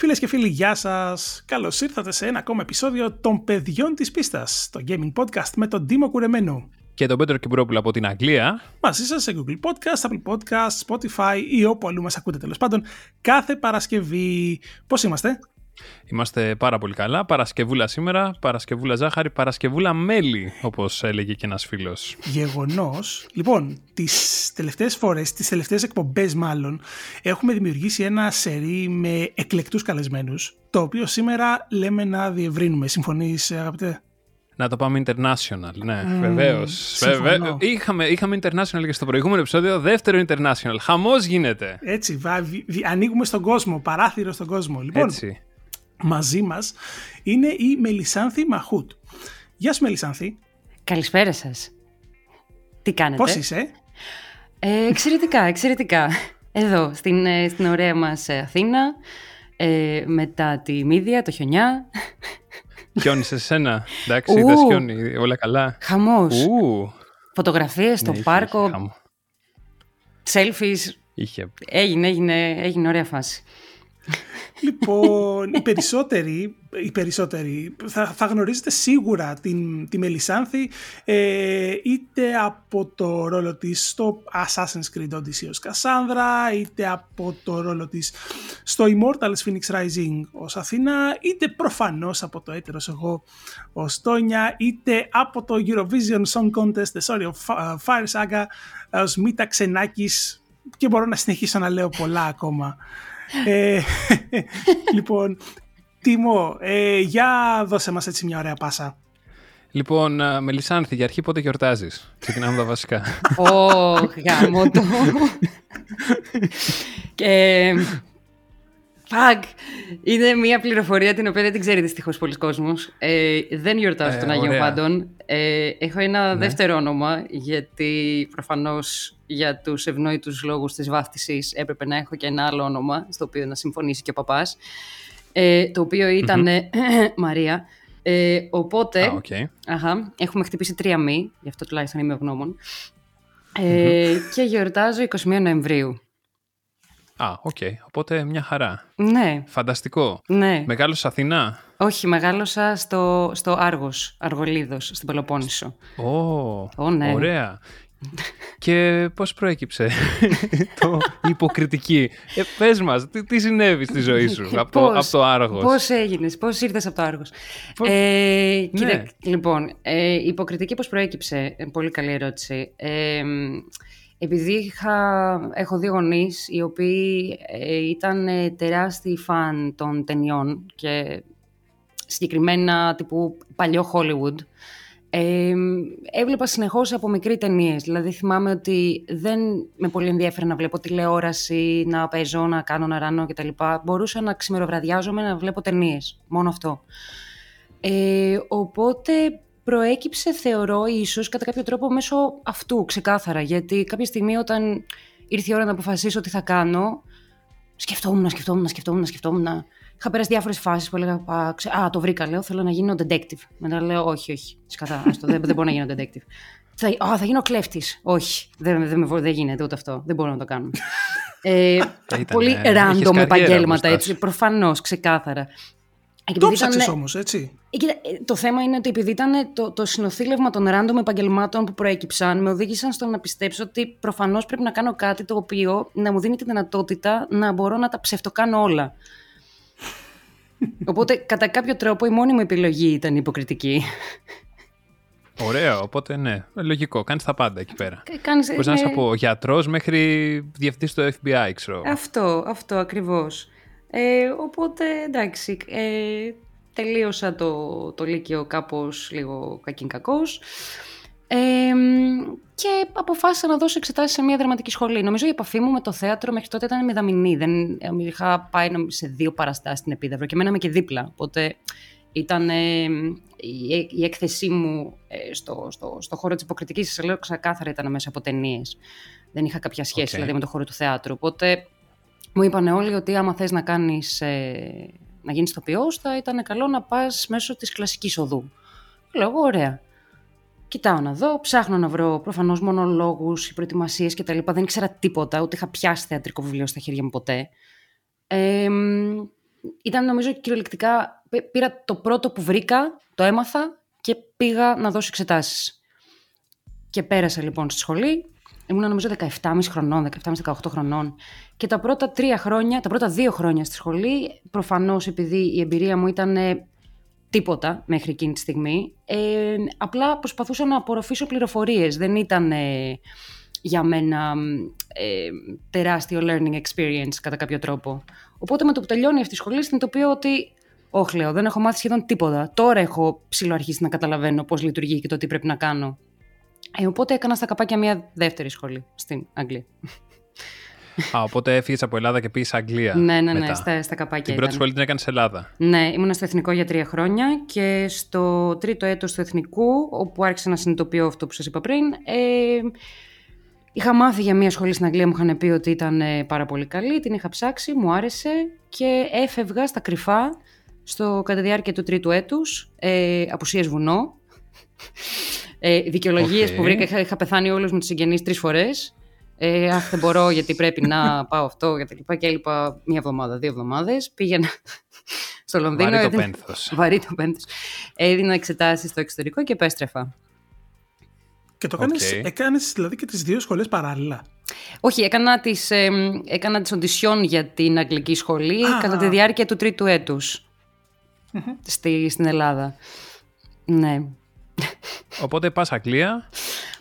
Φίλες και φίλοι, γεια σας. Καλώς ήρθατε σε ένα ακόμα επεισόδιο των Παιδιών της Πίστας, το gaming podcast με τον Τίμο Κουρεμένο. Και τον Πέτρο Κιμπρόπουλο από την Αγγλία. Μαζί σας σε Google Podcast, Apple Podcast, Spotify ή όπου αλλού μας ακούτε τέλος πάντων κάθε Παρασκευή. Πώς είμαστε, Είμαστε πάρα πολύ καλά. Παρασκευούλα σήμερα, Παρασκευούλα ζάχαρη, Παρασκευούλα μέλι, όπως έλεγε και ένας φίλος. Γεγονός. Λοιπόν, τις τελευταίες φορές, τις τελευταίες εκπομπές μάλλον, έχουμε δημιουργήσει ένα σερί με εκλεκτούς καλεσμένους, το οποίο σήμερα λέμε να διευρύνουμε. Συμφωνείς, αγαπητέ; Να το πάμε international, ναι, mm, βεβαίως. Βεβαίως. Είχαμε, είχαμε international και στο προηγούμενο επεισόδιο, δεύτερο international. Χαμός γίνεται. Έτσι, βα, ανοίγουμε στον κόσμο, παράθυρο στον κόσμο. Λοιπόν, Έτσι μαζί μας είναι η Μελισάνθη Μαχούτ. Γεια σου Μελισάνθη. Καλησπέρα σας. Τι κάνετε; Πώς είσαι; Ε, εξαιρετικά, εξαιρετικά. Εδώ, στην, ε, στην ωραία μας ε, Αθήνα, ε, μετά τη Μύδια, το χιονιά. Χιόνι σε σένα, εντάξει, δεν χιόνι, όλα καλά. Χαμός. Ου. Φωτογραφίες στο ναι, πάρκο, selfies. Είχε. Έγινε, έγινε, έγινε ωραία φάση. Λοιπόν, οι περισσότεροι, οι περισσότεροι θα, θα γνωρίζετε σίγουρα την, τη Μελισάνθη ε, είτε από το ρόλο της στο Assassin's Creed Odyssey ως Cassandra είτε από το ρόλο της στο Immortals Phoenix Rising ως Αθήνα είτε προφανώς από το έτερος εγώ ως Τόνια είτε από το Eurovision Song Contest The Story of Fire Saga ως Μίτα Ξενάκης και μπορώ να συνεχίσω να λέω πολλά ακόμα ε, λοιπόν, Τίμο, ε, για δώσε μας έτσι μια ωραία πάσα. Λοιπόν, Μελισάνθη, για αρχή πότε γιορτάζεις; Ξεκινάμε τα βασικά. Ω, γάμο το. Και... Φαγ! Είναι μια πληροφορία την οποία δεν την ξέρει δυστυχώς πολλοί κόσμος. Ε, δεν γιορτάζω ε, τον Άγιο Πάντων. Ε, έχω ένα ναι. δεύτερο όνομα, γιατί προφανώς για τους ευνόητους λόγους της βάφτισης έπρεπε να έχω και ένα άλλο όνομα, στο οποίο να συμφωνήσει και ο παπάς. Ε, το οποίο Μαρία. Ε, οπότε, okay. αχα, έχουμε χτυπήσει τρία μη, γι' αυτό τουλάχιστον είμαι ευγνώμων. Ε, και γιορτάζω 21 Νοεμβρίου. Α, OK. Okay. Οπότε μια χαρά. Ναι. Φανταστικό. Ναι. Μεγάλωσα Αθηνά. Όχι, μεγάλωσα στο, στο Άργος, Αργολίδος, στην Πελοπόννησο. Ω, ναι. ωραία. Και πώς προέκυψε το υποκριτική; Ε, πες μας, τι, τι συνέβη στη ζωή σου από, το, από το Άργος; Πώς έγινες, πώς ήρθες από το Άργος; Ε, ναι. λοιπόν, ε, υποκριτική πώς προέκυψε, ε, πολύ καλή ερώτηση. Ε, επειδή είχα, έχω δύο γονείς οι οποίοι ε, ήταν ε, τεράστιοι φαν των ταινιών και συγκεκριμένα τύπου παλιό Hollywood, ε, έβλεπα συνεχώς από μικρή ταινίες. Δηλαδή θυμάμαι ότι δεν με πολύ ενδιαφέρει να βλέπω τηλεόραση, να παίζω, να κάνω, να ράνω κτλ. Μπορούσα να ξημεροβραδιάζομαι να βλέπω ταινίες. Μόνο αυτό. Ε, οπότε προέκυψε, θεωρώ, ίσως κατά κάποιο τρόπο μέσω αυτού, ξεκάθαρα. Γιατί κάποια στιγμή όταν ήρθε η ώρα να αποφασίσω τι θα κάνω, σκεφτόμουν, σκεφτόμουν, σκεφτόμουν, σκεφτόμουν. Είχα περάσει διάφορες φάσεις που έλεγα Α, το βρήκα, λέω. Θέλω να γίνω detective. Μετά λέω: Όχι, όχι. Σκατά, άστο, δεν, δεν μπορώ να γίνω detective. Θα, α, θα γίνω κλέφτης. Όχι, δεν, δεν, δεν γίνεται ούτε αυτό. Δεν μπορώ να το κάνω. ε, πολύ random επαγγέλματα, έτσι. Προφανώς, ξεκάθαρα. Το ψάξες όμως, έτσι. Ε, ε, το θέμα είναι ότι επειδή ήταν το, το συνοθήλευμα των random επαγγελμάτων που προέκυψαν, με οδήγησαν στο να πιστέψω ότι προφανώς πρέπει να κάνω κάτι το οποίο να μου δίνει τη δυνατότητα να μπορώ να τα ψευτοκάνω όλα. Οπότε, κατά κάποιο τρόπο, η μόνη μου επιλογή ήταν η υποκριτική. Ωραία, οπότε ναι, λογικό. Κάνεις τα πάντα εκεί πέρα. Κάνεις, Μπορείς να είσαι από γιατρός μέχρι διευθυντής του FBI, ξέρω. Αυτό, αυτό ακριβώς. Ε, οπότε εντάξει, ε, τελείωσα το, το Λύκειο κάπως λίγο κακήν κακός ε, και αποφάσισα να δώσω εξετάσεις σε μια δραματική σχολή. Νομίζω η επαφή μου με το θέατρο μέχρι τότε ήταν μηδαμινή. Δεν, είχα πάει σε δύο παραστάσεις στην Επίδαυρο και μέναμε και δίπλα. Οπότε ήταν ε, η, η, έκθεσή μου ε, στο, στο, στο χώρο της υποκριτικής, σας λέω ξεκάθαρα ήταν μέσα από ταινίες. Δεν είχα κάποια σχέση δηλαδή με το χώρο του θεάτρου. Οπότε μου είπαν όλοι ότι άμα θες να, κάνεις, ε, να γίνεις τοπιός, θα ήταν καλό να πας μέσω της κλασικής οδού. Λέω, ωραία. Κοιτάω να δω, ψάχνω να βρω προφανώς μονολόγους, προετοιμασίες και τα λοιπά. Δεν ήξερα τίποτα, ούτε είχα πιάσει θεατρικό βιβλίο στα χέρια μου ποτέ. Ε, ήταν νομίζω κυριολεκτικά, πήρα το πρώτο που βρήκα, το έμαθα και πήγα να δώσω εξετάσεις. Και πέρασα λοιπόν στη σχολή, ήμουν νομίζω 17,5 χρονών, 17,5-18 χρονών και τα πρώτα τρία χρόνια, τα πρώτα δύο χρόνια στη σχολή, προφανώς επειδή η εμπειρία μου ήταν τίποτα μέχρι εκείνη τη στιγμή, ε, απλά προσπαθούσα να απορροφήσω πληροφορίες, δεν ήταν για μένα ε, τεράστιο learning experience κατά κάποιο τρόπο. Οπότε με το που τελειώνει αυτή η σχολή συνειδητοποιώ ότι όχι λέω, δεν έχω μάθει σχεδόν τίποτα. Τώρα έχω ψηλοαρχίσει να καταλαβαίνω πώς λειτουργεί και το τι πρέπει να κάνω. Ε, οπότε έκανα στα καπάκια μια δεύτερη σχολή στην Αγγλία. Α, οπότε έφυγες από Ελλάδα και πήγες Αγγλία. Ναι, ναι, ναι, στα, στα καπάκια. Την πρώτη σχολή την έκανε σε Ελλάδα. Ναι, ήμουν στο Εθνικό για τρία χρόνια και στο τρίτο έτος του Εθνικού, όπου άρχισα να συνειδητοποιώ αυτό που σας είπα πριν, ε, Είχα μάθει για μια σχολή στην Αγγλία, μου είχαν πει ότι ήταν ε, πάρα πολύ καλή, την είχα ψάξει, μου άρεσε και έφευγα στα κρυφά στο, κατά τη διάρκεια του τρίτου έτους, ε, απουσίες βουνό, ε, δικαιολογίες που βρήκα, είχα, είχα πεθάνει όλους με τους συγγενείς τρεις φορές, ε, αχ δεν μπορώ γιατί πρέπει να πάω αυτό και τα λοιπά και έλειπα μια εβδομάδα, δύο εβδομάδες, πήγαινα στο Λονδίνο. Βαρύ το πένθος. Βαρύ το πένθος. Έδινα εξετάσεις στο εξωτερικό και επέστρεφα. Και το κάνεις, okay. έκανες δηλαδή και τις δύο σχολές παράλληλα. Όχι, έκανα τις, ε, έκανα τις οντισιόν για την αγγλική σχολή κατά τη διάρκεια του τρίτου στη, στην Ελλάδα. Ναι. Οπότε πας Αγγλία.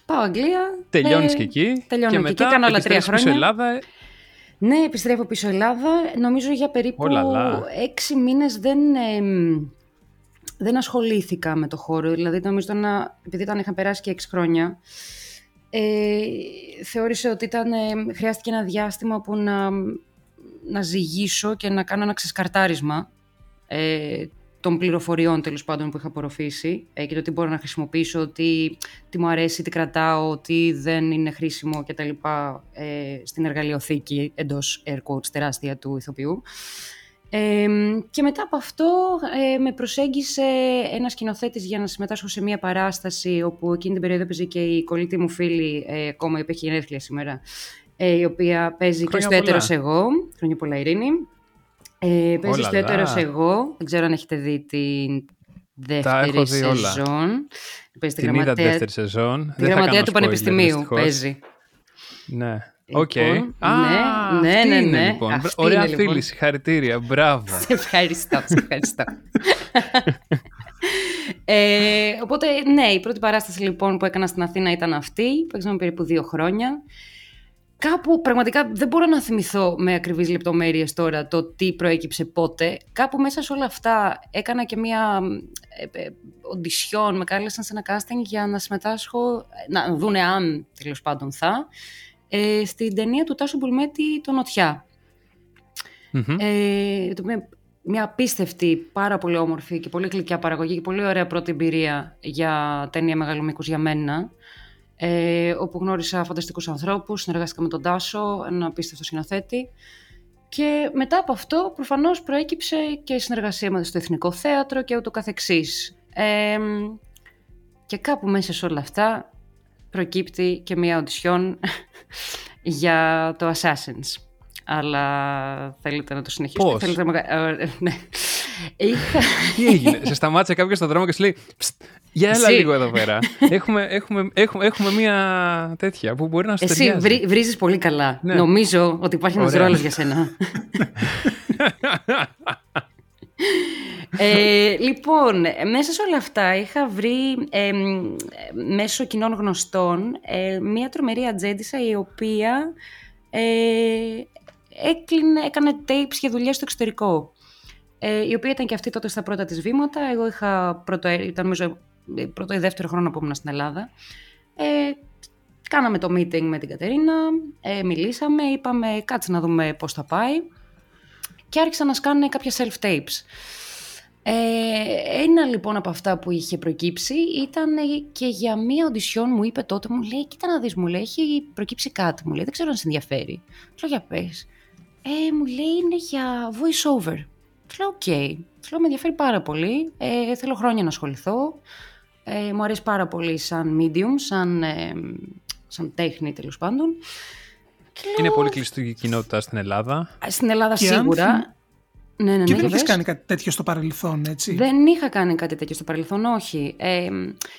Πάω Αγγλία. Τελειώνεις ε, και εκεί. Τελειώνω και, μετά εκεί. Κάνω άλλα τρία χρόνια. Πίσω Ελλάδα. Ναι, επιστρέφω πίσω Ελλάδα. Νομίζω για περίπου έξι μήνες δεν δεν ασχολήθηκα με το χώρο. Δηλαδή, νομίζω να, επειδή ήταν, είχαν περάσει και έξι χρόνια, ε, θεώρησε ότι ήταν, ε, χρειάστηκε ένα διάστημα που να, να ζυγίσω και να κάνω ένα ξεσκαρτάρισμα ε, των πληροφοριών τέλος πάντων που είχα απορροφήσει ε, και το τι μπορώ να χρησιμοποιήσω, τι, τι μου αρέσει, τι κρατάω, τι δεν είναι χρήσιμο κτλ. Ε, στην εργαλειοθήκη εντός air quotes τεράστια του ηθοποιού και μετά από αυτό ε, με προσέγγισε ένας σκηνοθέτης για να συμμετάσχω σε μια παράσταση όπου εκείνη την περίοδο έπαιζε και η κολλητή μου φίλη, ε, ακόμα είπε έχει γενέθλια σήμερα, ε, η οποία παίζει και στο έτερος εγώ. Χρόνια πολλά Ειρήνη. Ε, παίζεις στο έτερος εγώ. Δεν ξέρω αν έχετε δει την δεύτερη σεζόν. Παίζει τη γραμματέα, τη δεύτερη σεζόν. Τη γραμματέα του Πανεπιστημίου παίζει. Ναι. OK. Okay. Λοιπόν, ναι, ναι, ναι, ναι. λοιπόν. Αυτή Ωραία είναι, φίλη, λοιπόν. συγχαρητήρια. Μπράβο. Σε ευχαριστώ, σε ευχαριστώ. ε, οπότε, ναι, η πρώτη παράσταση λοιπόν που έκανα στην Αθήνα ήταν αυτή. Παίξαμε περίπου δύο χρόνια. Κάπου, πραγματικά δεν μπορώ να θυμηθώ με ακριβείς λεπτομέρειες τώρα το τι προέκυψε πότε. Κάπου μέσα σε όλα αυτά έκανα και μία οντισιόν, ε, με κάλεσαν σε ένα casting για να συμμετάσχω, να δούνε αν τέλος πάντων θα ε, στην ταινία του Τάσου Μπουλμέτη «Το νοτια Ε, μια απίστευτη, πάρα πολύ όμορφη και πολύ γλυκιά παραγωγή και πολύ ωραία πρώτη εμπειρία για ταινία μεγαλομήκους για μένα. Ε, όπου γνώρισα φανταστικούς ανθρώπους, συνεργάστηκα με τον Τάσο, ένα απίστευτο σκηνοθέτη. Και μετά από αυτό προφανώς προέκυψε και η συνεργασία με στο Εθνικό Θέατρο και ούτω καθεξής. Ε, και κάπου μέσα σε όλα αυτά προκύπτει και μια οντισιόν για το Assassins. Αλλά θέλετε να το συνεχίσετε; Πώς; Θέλετε να... Ε, ναι. Είχα... Τι έγινε, σε σταμάτησε κάποιος στον δρόμο και σου λέει για έλα λίγο εδώ πέρα. έχουμε, έχουμε, έχουμε, έχουμε μία τέτοια που μπορεί να σου Εσύ βρί, βρίζεις πολύ καλά. Ναι. Νομίζω ότι υπάρχει ένας ρόλος για σένα. ε, λοιπόν, μέσα σε όλα αυτά είχα βρει ε, μέσω κοινών γνωστών ε, μία τρομερή ατζέντισα η οποία ε, έκλεινε, έκανε tapes για δουλειά στο εξωτερικό. Ε, η οποία ήταν και αυτή τότε στα πρώτα της βήματα. Εγώ είχα πρώτο, ήταν νομίζω πρώτο ή δεύτερο χρόνο που ήμουν στην Ελλάδα. Ε, κάναμε το meeting με την Κατερίνα, ε, μιλήσαμε, είπαμε κάτσε να δούμε πώς θα πάει και άρχισαν να σκάνουν κάποια self-tapes. Ε, ένα λοιπόν από αυτά που είχε προκύψει ήταν και για μία οντισιόν μου είπε τότε, μου λέει, κοίτα να δεις, μου λέει, έχει προκύψει κάτι, μου λέει, δεν ξέρω αν σε ενδιαφέρει. Λέω, για πες. Ε, μου λέει, είναι για voice over. Λέω, OK. Okay. Λέω, με ενδιαφέρει πάρα πολύ, ε, θέλω χρόνια να ασχοληθώ. Ε, μου αρέσει πάρα πολύ σαν medium, σαν, ε, σαν τέχνη τέλος πάντων. Είναι πολύ κλειστή η κοινότητα στην Ελλάδα. Στην Ελλάδα σίγουρα. Ναι, ναι, και ναι, δεν για έχει πες. κάνει κάτι τέτοιο στο παρελθόν, έτσι; Δεν είχα κάνει κάτι τέτοιο στο παρελθόν, όχι. Ε,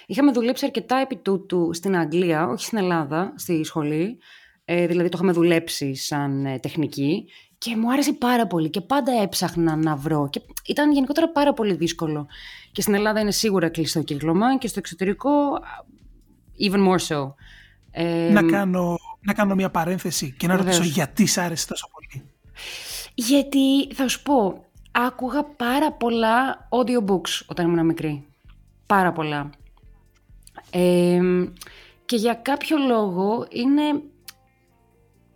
είχαμε δουλέψει αρκετά επί τούτου στην Αγγλία, όχι στην Ελλάδα, στη σχολή. Ε, δηλαδή το είχαμε δουλέψει σαν ε, τεχνική και μου άρεσε πάρα πολύ και πάντα έψαχνα να βρω. Και ήταν γενικότερα πάρα πολύ δύσκολο. Και στην Ελλάδα είναι σίγουρα κλειστό κύκλωμα και στο εξωτερικό even more so. Ε, να, κάνω, να κάνω μια παρένθεση και να Βεβαίως. ρωτήσω γιατί σ' άρεσε τόσο πολύ. Γιατί θα σου πω, άκουγα πάρα πολλά audiobooks όταν ήμουν μικρή. Πάρα πολλά. Ε, και για κάποιο λόγο είναι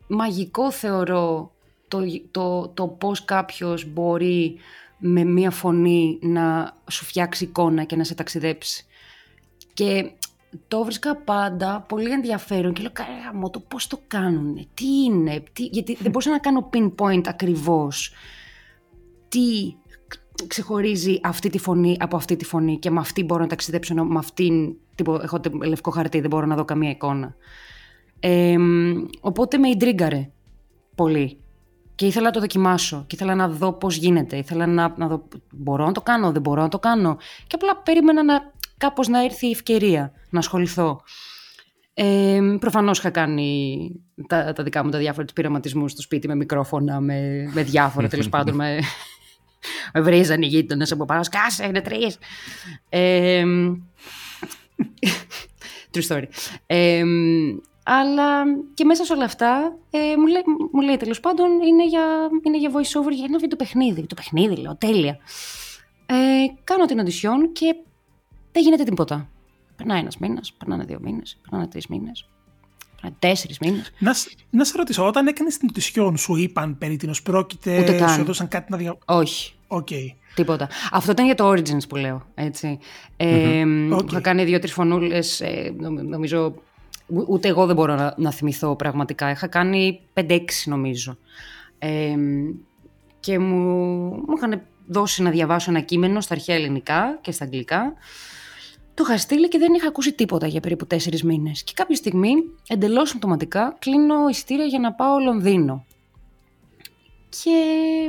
μαγικό θεωρώ το, το, το πώς κάποιος μπορεί με μία φωνή να σου φτιάξει εικόνα και να σε ταξιδέψει. Και το βρίσκα πάντα πολύ ενδιαφέρον και λέω «Καράμο, το πώς το κάνουν, τι είναι, τι... γιατί δεν μπορούσα να κάνω pinpoint ακριβώς τι ξεχωρίζει αυτή τη φωνή από αυτή τη φωνή και με αυτή μπορώ να ταξιδέψω, ενώ με αυτήν τύπο, έχω τε- λευκό χαρτί, δεν μπορώ να δω καμία εικόνα. Ε, οπότε με ιντρίγκαρε πολύ. Και ήθελα να το δοκιμάσω και ήθελα να δω πώς γίνεται. Ήθελα να, να δω μπορώ να το κάνω, δεν μπορώ να το κάνω. Και απλά περίμενα να, κάπως να έρθει η ευκαιρία να ασχοληθώ. Ε, προφανώς είχα κάνει τα, τα δικά μου τα διάφορα τους πειραματισμούς στο σπίτι με μικρόφωνα, με, με διάφορα τέλος πάντων. Με, με βρίζανε οι γείτονες από πάνω. Σκάσε, είναι τρεις. Ε, true story. Ε, αλλά και μέσα σε όλα αυτά ε, μου, λέει, μου λέει τέλος πάντων είναι για, είναι για voice over για ένα βιντεοπαιχνίδι. Το παιχνίδι λέω, τέλεια. Ε, κάνω την οντισιόν και δεν γίνεται τίποτα. Περνάει ένας μήνας, περνάνε δύο μήνες, περνάνε τρεις μήνες, περνάνε τέσσερις μήνες. Να, σ- να σε ρωτήσω, όταν έκανες την οντισιόν σου είπαν περί τίνος πρόκειται, Ούτε καν. σου έδωσαν κάτι να δια... Όχι. Οκ. Τίποτα. Αυτό ήταν για το Origins που λέω. Έτσι. Ε, Οκ. Είχα κάνει δύο-τρεις φωνούλες. νομίζω. Ου- Ούτε εγώ δεν μπορώ να, να θυμηθώ πραγματικά. Είχα κάνει 5-6 νομίζω. Ε, και μου, μου είχαν δώσει να διαβάσω ένα κείμενο στα αρχαία ελληνικά και στα αγγλικά. Το είχα στείλει και δεν είχα ακούσει τίποτα για περίπου τέσσερις μήνες. Και κάποια στιγμή, εντελώς αυτοματικά, κλείνω εισιτήρια για να πάω Λονδίνο. Και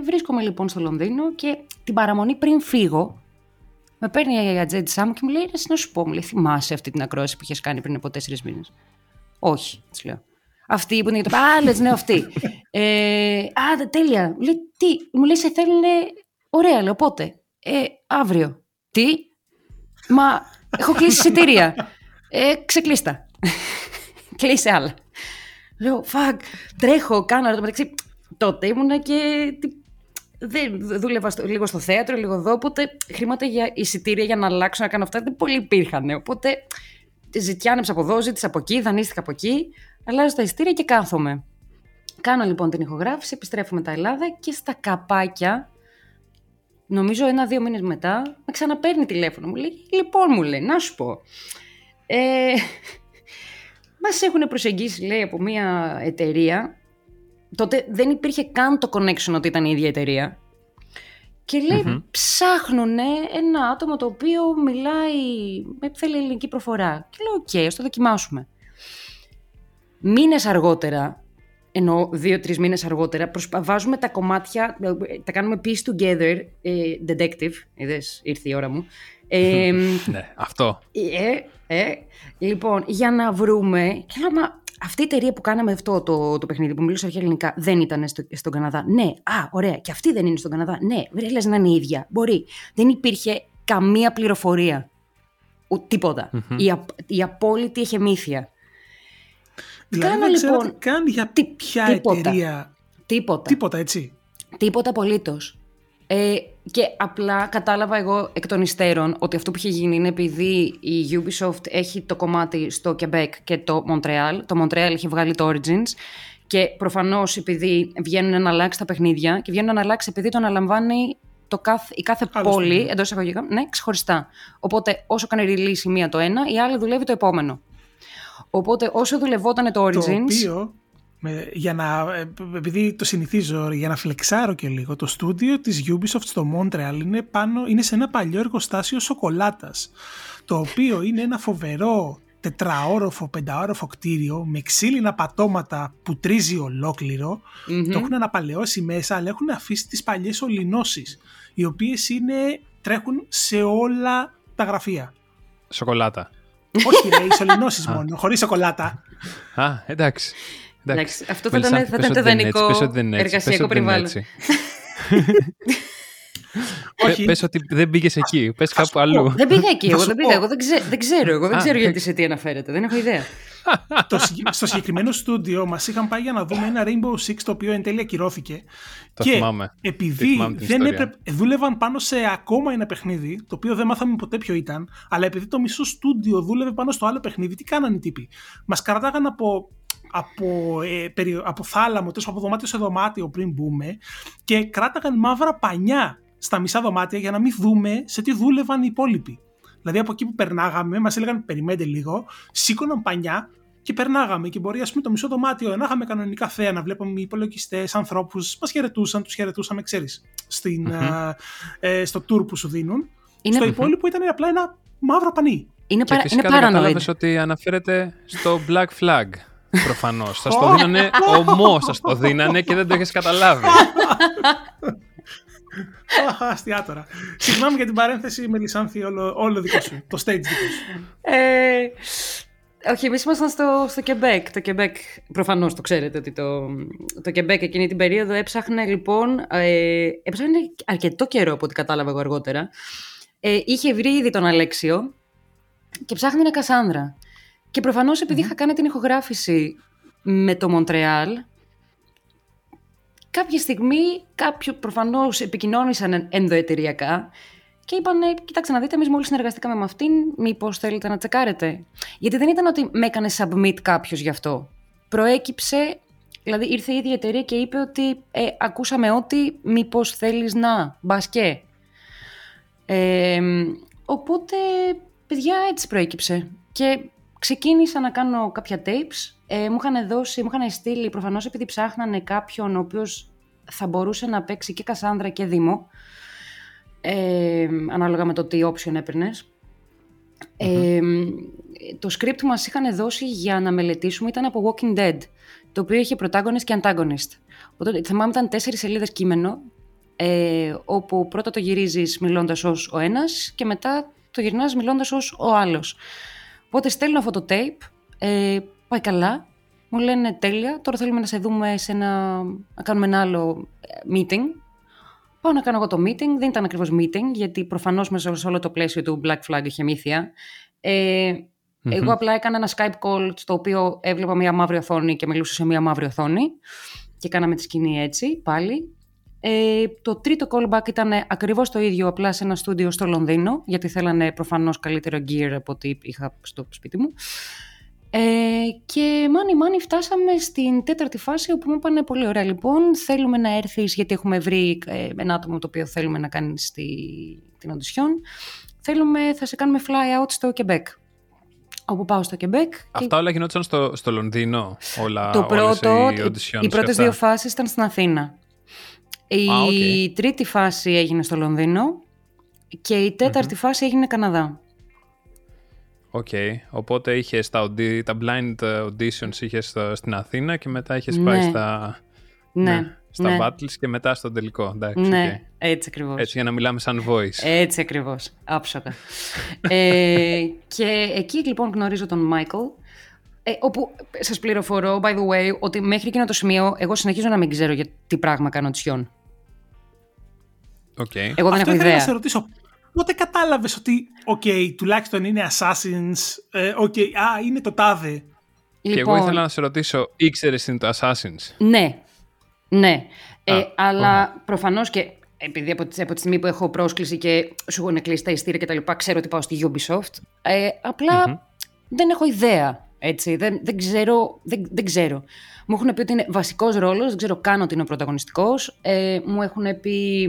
βρίσκομαι λοιπόν στο Λονδίνο και την παραμονή πριν φύγω, με παίρνει η ατζέντησά μου και μου λέει: «Ρε, να σου πω, μου λέει, θυμάσαι αυτή την ακρόαση που είχες κάνει πριν από τέσσερις μήνες. Όχι, της λέω. Αυτή που είναι για το. Α, λες, ναι, αυτή. ε, α, τε- τέλεια. Μου λέει, τι, μου λέει, σε θέλουνε. Ωραία, λέω, πότε; Ε, αύριο. Τι, μα έχω κλείσει εισιτήρια. Ε, ξεκλείστα. Κλείσε άλλα. Λέω, φακ, τρέχω, κάνω, εν τω μεταξύ, τότε ήμουνα και τι- δεν δούλευα στο, λίγο στο θέατρο, λίγο εδώ, οπότε χρήματα για εισιτήρια για να αλλάξω, να κάνω αυτά δεν πολύ υπήρχαν. Οπότε ζητιάνεψα από εδώ, ζήτησα από εκεί, δανείστηκα από εκεί, αλλάζω τα εισιτήρια και κάθομαι. Κάνω λοιπόν την ηχογράφηση, επιστρέφω μετά Ελλάδα και στα καπάκια, νομίζω ένα-δύο μήνες μετά, με ξαναπαίρνει τηλέφωνο. Μου λέει, λοιπόν μου λέει, να σου πω, ε, μας έχουν προσεγγίσει λέει από μια εταιρεία τότε δεν υπήρχε καν το connection ότι ήταν η ίδια εταιρεία. Και λέει, mm ψάχνουν ένα άτομο το οποίο μιλάει, με θέλει ελληνική προφορά. Και λέω, οκ, ας το δοκιμάσουμε. Μήνες αργότερα, ενώ δύο-τρεις μήνες αργότερα, προσπα- βάζουμε τα κομμάτια, ε, τα κάνουμε piece together, ε, detective, είδες, ήρθε η ώρα μου. Ε, ναι, αυτό. ε, ε, λοιπόν, για να βρούμε. Και λέω, μα αυτή η εταιρεία που κάναμε αυτό το, το παιχνίδι που μιλούσε αρχαία ελληνικά δεν ήταν στο, στον Καναδά. Ναι, α, ωραία. Και αυτή δεν είναι στον Καναδά. Ναι, βρε, λες να είναι η ίδια. Μπορεί. Δεν υπήρχε καμία πληροφορία. Ο, τίποτα. Η, απ- η απόλυτη εχεμήθεια. Δηλαδή Κάνω, δεν ξέρατε λοιπόν, καν για τι- ποια τίποτα. εταιρεία. Τίποτα. Τίποτα, έτσι. Τίποτα απολύτως. Ε, και απλά κατάλαβα εγώ εκ των υστέρων ότι αυτό που είχε γίνει είναι επειδή η Ubisoft έχει το κομμάτι στο Quebec και το Montreal. Το Montreal έχει βγάλει το Origins και προφανώς επειδή βγαίνουν να αλλάξει τα παιχνίδια και βγαίνουν να αλλάξει επειδή το αναλαμβάνει το κάθε, η κάθε Άλλο πόλη στούντιο. εντός εισαγωγικών, ναι, ξεχωριστά. Οπότε όσο κάνει release η μία το ένα, η άλλη δουλεύει το επόμενο. Οπότε όσο δουλευόταν το Origins. Το οποίο, με- για να, ε, επειδή το συνηθίζω, για να φλεξάρω και λίγο, το στούντιο της Ubisoft στο Montreal είναι, πάνω, είναι σε ένα παλιό εργοστάσιο σοκολάτας, το οποίο είναι ένα φοβερό τετραόροφο, πενταόροφο κτίριο με ξύλινα πατώματα που τρίζει ολόκληρο. Το έχουν αναπαλαιώσει μέσα, αλλά έχουν αφήσει τις παλιές ολινώσεις, οι οποίες είναι, τρέχουν σε όλα τα γραφεία. Σοκολάτα. Όχι ρε, οι σωληνώσεις μόνο, χωρίς σοκολάτα. Α, εντάξει. Εντάξει, αυτό θα ήταν, θα ήταν το ιδανικό εργασιακό περιβάλλον. Όχι. Πες ότι δεν πήγες εκεί, πες κάπου αλλού. Δεν πήγα εκεί, εγώ δεν πήγα, εγώ δεν, δεν ξέρω, εγώ δεν ξέρω γιατί σε τι αναφέρεται, δεν έχω ιδέα. το, στο συγκεκριμένο στούντιο μας είχαν πάει για να δούμε ένα Rainbow Six το οποίο εν τέλει ακυρώθηκε. Το και θυμάμαι. επειδή δεν έπρεπε, δούλευαν πάνω σε ακόμα ένα παιχνίδι, το οποίο δεν μάθαμε ποτέ ποιο ήταν, αλλά επειδή το μισό στούντιο δούλευε πάνω στο άλλο παιχνίδι, τι κάνανε οι τύποι; Μας κρατάγαν από από, ε, περι, από θάλαμο, τόσο από δωμάτιο σε δωμάτιο πριν μπούμε και κράταγαν μαύρα πανιά στα μισά δωμάτια για να μην δούμε σε τι δούλευαν οι υπόλοιποι. Δηλαδή από εκεί που περνάγαμε, μας έλεγαν περιμένετε λίγο, σήκωναν πανιά και περνάγαμε. Και μπορεί, ας πούμε, το μισό δωμάτιο να είχαμε κανονικά θέα, να βλέπαμε υπολογιστές, ανθρώπους, μας χαιρετούσαν, τους χαιρετούσαμε, ξέρεις, ε, στο tour που σου δίνουν. Είναι... Στο υπόλοιπο ήταν απλά ένα μαύρο πανί. Είναι, παρα... είναι παρανοϊκό. ότι αναφέρεται στο Black Flag. Προφανώς. Σας το δίνανε ομό, σας το δίνανε και δεν το έχει καταλάβει. Αστεία τώρα. Συγγνώμη για την παρένθεση, Μελισάνθη, όλο, όλο δικό σου. Το stage δικό σου. Ε, όχι, εμείς ήμασταν στο, στο Quebec. Το Quebec, προφανώς το ξέρετε ότι το, το Quebec εκείνη την περίοδο έψαχνε λοιπόν. Ε, έψαχνε αρκετό καιρό από ό,τι κατάλαβα εγώ αργότερα. Ε, είχε βρει ήδη τον Αλέξιο και ψάχνει Κασάνδρα. Και προφανώς είχα κάνει την ηχογράφηση με το Μοντρεάλ, κάποια στιγμή κάποιοι προφανώς επικοινώνησαν ενδοεταιριακά και είπαν, κοιτάξτε να δείτε, εμείς μόλις συνεργαστήκαμε με αυτήν, μήπως θέλετε να τσεκάρετε. Γιατί δεν ήταν ότι με έκανε submit κάποιος γι' αυτό. Προέκυψε, δηλαδή ήρθε η ίδια εταιρεία και είπε ότι ε, ακούσαμε ότι μήπως θέλεις να, μπασκέ. Ε, οπότε, παιδιά, έτσι προέκυψε. Και Ξεκίνησα να κάνω κάποια tapes. Ε, μου είχαν δώσει, μου είχαν στείλει προφανώς επειδή ψάχνανε κάποιον ο οποίος θα μπορούσε να παίξει και Κασάνδρα και Δήμο. Ε, ανάλογα με το τι option έπαιρνες. Ε, το script που μας είχαν δώσει για να μελετήσουμε ήταν από Walking Dead, το οποίο είχε protagonist και antagonist. Οπότε, θυμάμαι ήταν τέσσερις σελίδες κείμενο, ε, όπου πρώτα το γυρίζεις μιλώντας ως ο ένας και μετά το γυρνάς μιλώντας ως ο άλλος. Οπότε στέλνω αυτό το tape, ε, πάει καλά, μου λένε τέλεια, τώρα θέλουμε να σε δούμε σε ένα, να κάνουμε ένα άλλο ε, meeting. Πάω να κάνω εγώ το meeting, δεν ήταν ακριβώς meeting, γιατί προφανώς μέσα σε όλο το πλαίσιο του Black Flag είχε μύθια. Ε, Εγώ απλά έκανα ένα Skype call στο οποίο έβλεπα μια μαύρη οθόνη και μιλούσα σε μια μαύρη οθόνη και κάναμε τη σκηνή έτσι πάλι. Ε, το τρίτο callback ήταν ακριβώς το ίδιο, απλά σε ένα στούντιο στο Λονδίνο, γιατί θέλανε προφανώς καλύτερο gear από ό,τι είχα στο σπίτι μου. Ε, και μάνι μάνι φτάσαμε στην τέταρτη φάση όπου μου είπανε πολύ ωραία λοιπόν θέλουμε να έρθεις γιατί έχουμε βρει ε, ένα άτομο το οποίο θέλουμε να κάνει στη, την οντισιόν θέλουμε, θα σε κάνουμε fly out στο Quebec όπου πάω στο Quebec. Αυτά και... όλα γινόταν στο, στο Λονδίνο, όλα, το πρώτο, οι, οι πρώτες δύο φάσεις ήταν στην Αθήνα. Η τρίτη φάση έγινε στο Λονδίνο και η τεταρτη φάση έγινε Καναδά. OK, okay. οπότε είχες τα, τα blind auditions είχες στην Αθήνα και μετά είχες πάει ναι. στα, ναι. ναι. στα ναι. battles και μετά στο τελικό. Εντάξει, ναι, έτσι ακριβώς. Έτσι για να μιλάμε σαν voice. Έτσι ακριβώς, άψογα. ε, και εκεί λοιπόν γνωρίζω τον Μάικλ, ε, όπου σας πληροφορώ, by the way, ότι μέχρι εκείνο το σημείο εγώ συνεχίζω να μην ξέρω για τι πράγμα κάνω οντισιόν. Okay. Εγώ δεν Αυτό έχω ιδέα. να σε ρωτήσω, πότε κατάλαβες ότι, OK, τουλάχιστον είναι Assassins, ε, OK, α, είναι το τάδε. Λοιπόν, και εγώ λοιπόν- ήθελα να σε ρωτήσω, ήξερες είναι το Assassins; Ναι, ναι. Ε, αλλά oh. προφανώς και επειδή από τη, από τη στιγμή που έχω πρόσκληση και σου έχουν κλείσει τα ειστήρια και τα λοιπά, ξέρω ότι πάω στη Ubisoft. Ε, απλα δεν έχω ιδέα. Έτσι, δεν, δεν, ξέρω, δεν, δεν ξέρω. Μου έχουν πει ότι είναι βασικός ρόλος, δεν ξέρω καν ότι είναι ο πρωταγωνιστικός. Ε, μου έχουν πει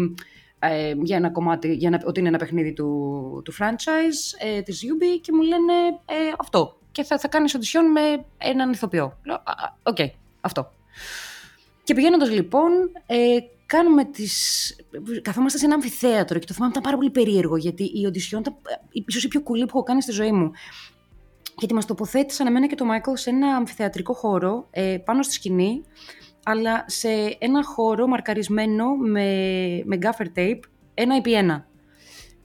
ε, για ένα κομμάτι, για ότι είναι ένα παιχνίδι του, του franchise ε, της Ubi και μου λένε ε, αυτό. Και θα, θα κάνεις οντισιόν με έναν ηθοποιό. Λέω, OK, okay, αυτό. Και πηγαίνοντας λοιπόν, ε, κάνουμε τις... Καθόμαστε σε ένα αμφιθέατρο και το θυμάμαι ήταν πάρα πολύ περίεργο γιατί η οντισιόν ήταν ίσως η πιο κουλή που έχω κάνει στη ζωή μου. γιατί μας τοποθέτησαν εμένα και τον Μάικλ σε ένα αμφιθεατρικό χώρο ε, πάνω στη σκηνή, αλλά σε ένα χώρο μαρκαρισμένο με, με gaffer tape, ένα επί ένα.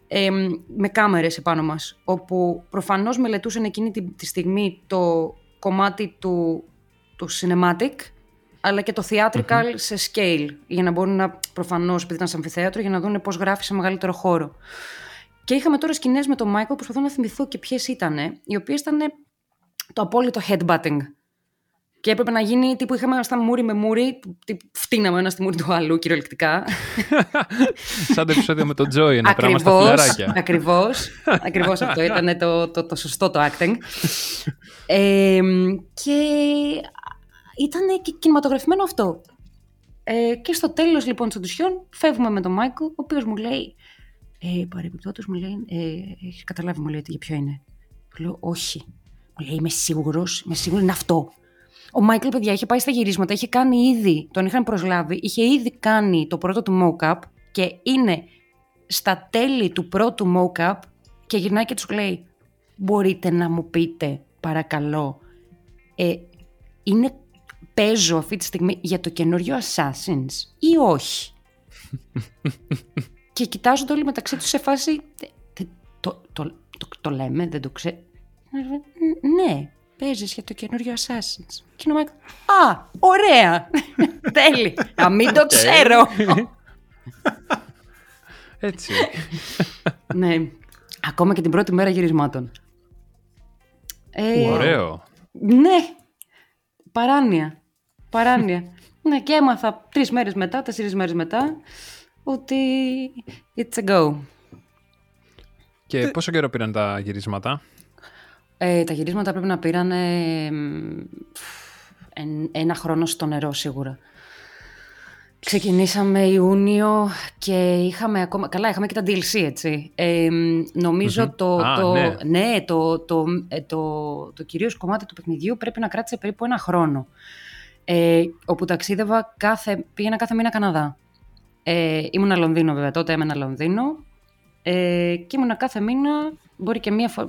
Ε, με κάμερες επάνω μας, όπου προφανώς μελετούσαν εκείνη τη, τη στιγμή το κομμάτι του, του cinematic, αλλά και το theatrical σε scale, για να μπορούν να, προφανώς, επειδή ήταν σε αμφιθέατρο, για να δουν πώς γράφει σε μεγαλύτερο χώρο. Και είχαμε τώρα σκηνές με τον Μάικλ, προσπαθώ να θυμηθώ και ποιες ήταν, οι οποίες ήταν το απόλυτο headbutting. Και έπρεπε να γίνει τύπου είχαμε στα μούρι με μούρι, φτύναμε ένα στη μούρι του άλλου κυριολεκτικά. Σαν το επεισόδιο με τον Τζόι, ένα πράγμα στα φιλαράκια. Ακριβώς, ακριβώς αυτό ήταν το, το, το, σωστό το acting. Ε, και ήταν και κινηματογραφημένο αυτό. Ε, και στο τέλος λοιπόν της οντισιών φεύγουμε με τον Μάικλ, ο οποίος μου λέει ε, παρεμπιπτόντως μου λέει, ε, έχεις καταλάβει μου λέει για ποιο είναι. Του λέω όχι. Μου λέει είμαι σίγουρος, είμαι σίγουρη είναι αυτό. Ο Μάικλ, παιδιά, είχε πάει στα γυρίσματα, είχε κάνει ήδη, τον είχαν προσλάβει, είχε ήδη κάνει το πρώτο του mock-up και είναι στα τέλη του πρώτου mock-up και γυρνάει και τους λέει μπορείτε να μου πείτε παρακαλώ ε, είναι παίζω αυτή τη στιγμή για το καινούριο Assassins ή όχι; και κοιτάζονται όλοι μεταξύ τους σε φάση το, το, το, λέμε, δεν το ξέρω. Ναι, παίζεις για το καινούριο Assassin's. Και είναι Α, ωραία! Τέλει. Α, μην το ξέρω. Έτσι. ναι. Ακόμα και την πρώτη μέρα γυρισμάτων. Ε, Ωραίο. Ναι. Παράνοια. Παράνοια. ναι, και έμαθα τρεις μέρες μετά, τέσσερις μέρες μετά, ότι it's a go. Και πόσο καιρό πήραν τα γυρίσματα; Ε, τα γυρίσματα πρέπει να πήραν ένα χρόνο στο νερό σίγουρα. Ξεκινήσαμε Ιούνιο και είχαμε ακόμα... Καλά, είχαμε και τα DLC, έτσι. Ε, νομιζω το, το, ναι. ναι. το, το, ε, το, το κυρίως κομμάτι του παιχνιδιού πρέπει να κράτησε περίπου ένα χρόνο. Ε, όπου ταξίδευα κάθε, πήγαινα κάθε μήνα Καναδά. Ε, ήμουνα Λονδίνο βέβαια, τότε έμενα Λονδίνο ε, και ήμουνα κάθε μήνα, μπορεί και μία φορά,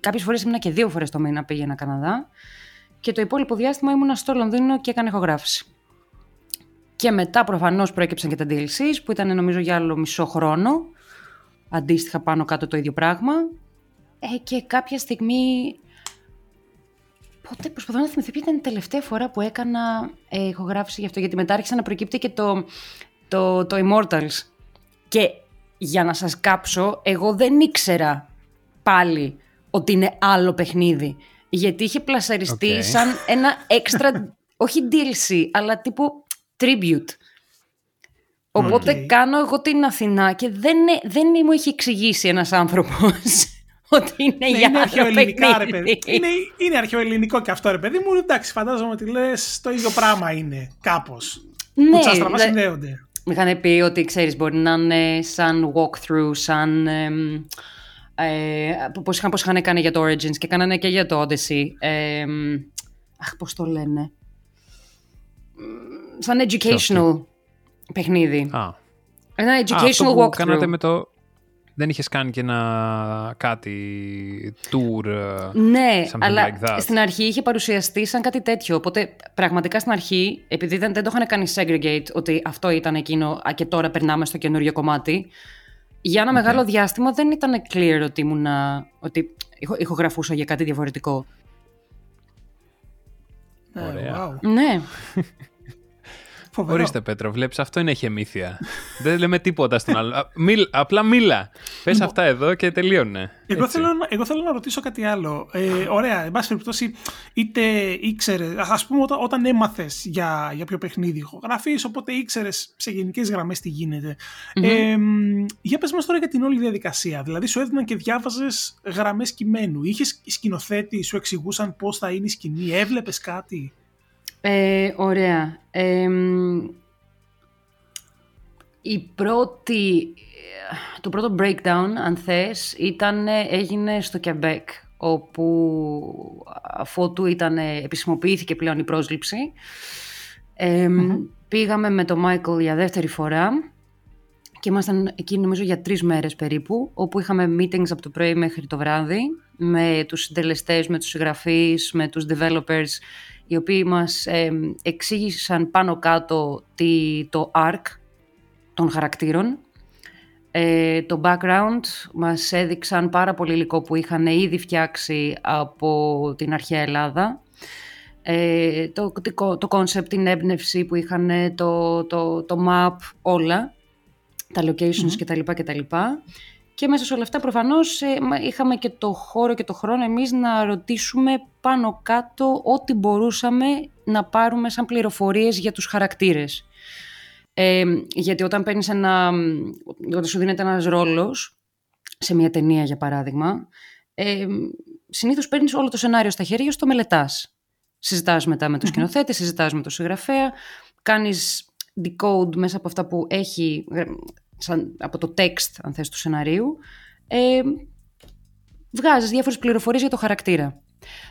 κάποιες φορές ήμουνα και δύο φορές το μήνα πήγαινα Καναδά και το υπόλοιπο διάστημα ήμουνα στο Λονδίνο και έκανα ηχογράφηση. Και μετά προφανώς προέκυψαν και τα DLCs που ήταν νομίζω για άλλο μισό χρόνο, αντίστοιχα πάνω κάτω το ίδιο πράγμα ε, και κάποια στιγμή Πότε προσπαθώ να θυμηθώ ποια ήταν η τελευταία φορά που έκανα ε, ηχογράφηση γι' αυτό, γιατί μετά άρχισε να προκύπτει και το, το, το Immortals. Και για να σας κάψω, εγώ δεν ήξερα πάλι ότι είναι άλλο παιχνίδι. Γιατί είχε πλασαριστεί σαν ένα έξτρα, όχι DLC, αλλά τύπου tribute. Οπότε κάνω εγώ την Αθηνά και δεν, δεν μου έχει εξηγήσει ένας άνθρωπος ότι είναι ναι, για είναι αρχαιοελληνικά, ρε παιδί. Είναι, είναι αρχαιοελληνικό και αυτό, ρε παιδί μου. Εντάξει, φαντάζομαι ότι λες το ίδιο πράγμα είναι κάπως. Ναι, που τσάστραμα συνδέονται. Μου είχαν πει ότι ξέρεις, μπορεί να είναι σαν walkthrough, σαν. Ε, πώς, είχαν, πώς είχαν κάνει για το Origins και κάνανε και για το Odyssey. Ε, αχ, πώς το λένε. Σαν educational παιχνίδι. Α. Ένα educational walkthrough. Κάνατε με το, δεν είχες κάνει και ένα κάτι tour. Ε, ναι, αλλά like that. στην αρχή είχε παρουσιαστεί σαν κάτι τέτοιο. Οπότε πραγματικά στην αρχή, επειδή δεν, δεν το είχαν κάνει segregate ότι αυτό ήταν εκείνο και τώρα περνάμε στο καινούριο κομμάτι, για ένα μεγάλο διάστημα δεν ήταν clear ότι, ήμουν, ότι ηχογραφούσα για κάτι διαφορετικό. Ωραία. Ναι. Φοβερό. Ορίστε Πέτρο, βλέπεις αυτό είναι χεμήθεια. Δεν λέμε τίποτα στον άλλο. απλά μίλα. Πες αυτά εδώ και τελείωνε. Εγώ θέλω, εγώ θέλω να ρωτήσω κάτι άλλο. Ε, ωραία, εν πάση περιπτώσει, είτε ήξερε, α πούμε όταν, όταν έμαθες για, για ποιο παιχνίδι ηχογραφεί, οπότε ήξερες σε γενικές γραμμές τι γίνεται. Ε, για πες μας τώρα για την όλη διαδικασία. Δηλαδή, σου έδιναν και διάβαζες γραμμές κειμένου. Είχες σκηνοθέτη, σου εξηγούσαν πώς θα είναι η σκηνή, έβλεπες κάτι; Ε, ωραία. η πρώτη, το πρώτο breakdown, αν θες, ήταν, έγινε στο Quebec, όπου αφότου ήταν, επισημοποιήθηκε πλέον η πρόσληψη. Πήγαμε με τον Μάικλ για δεύτερη φορά και ήμασταν εκεί νομίζω για τρεις μέρες περίπου, όπου είχαμε meetings από το πρωί μέχρι το βράδυ με τους συντελεστές, με τους συγγραφείς, με τους developers, οι οποίοι μας ε, εξήγησαν πάνω κάτω τι, το arc των χαρακτήρων. Ε, το background μας έδειξαν πάρα πολύ υλικό που είχαν ήδη φτιάξει από την αρχαία Ελλάδα. Ε, το, το concept, την έμπνευση που είχαν, το, το, το map, όλα τα locations mm-hmm. κτλ. Και μέσα σε όλα αυτά προφανώς ε, είχαμε και το χώρο και το χρόνο εμείς να ρωτήσουμε πάνω κάτω ό,τι μπορούσαμε να πάρουμε σαν πληροφορίες για τους χαρακτήρες. Ε, γιατί όταν παίρνεις ένα, όταν σου δίνεται ένας ρόλος, σε μια ταινία για παράδειγμα, ε, συνήθως παίρνεις όλο το σενάριο στα χέρια σου, το μελετάς. Συζητάς μετά με τον σκηνοθέτη, συζητάς με τον συγγραφέα, κάνεις decode μέσα από αυτά που έχει σαν, από το text, αν θες, του σεναρίου, ε, βγάζεις διάφορες πληροφορίες για το χαρακτήρα.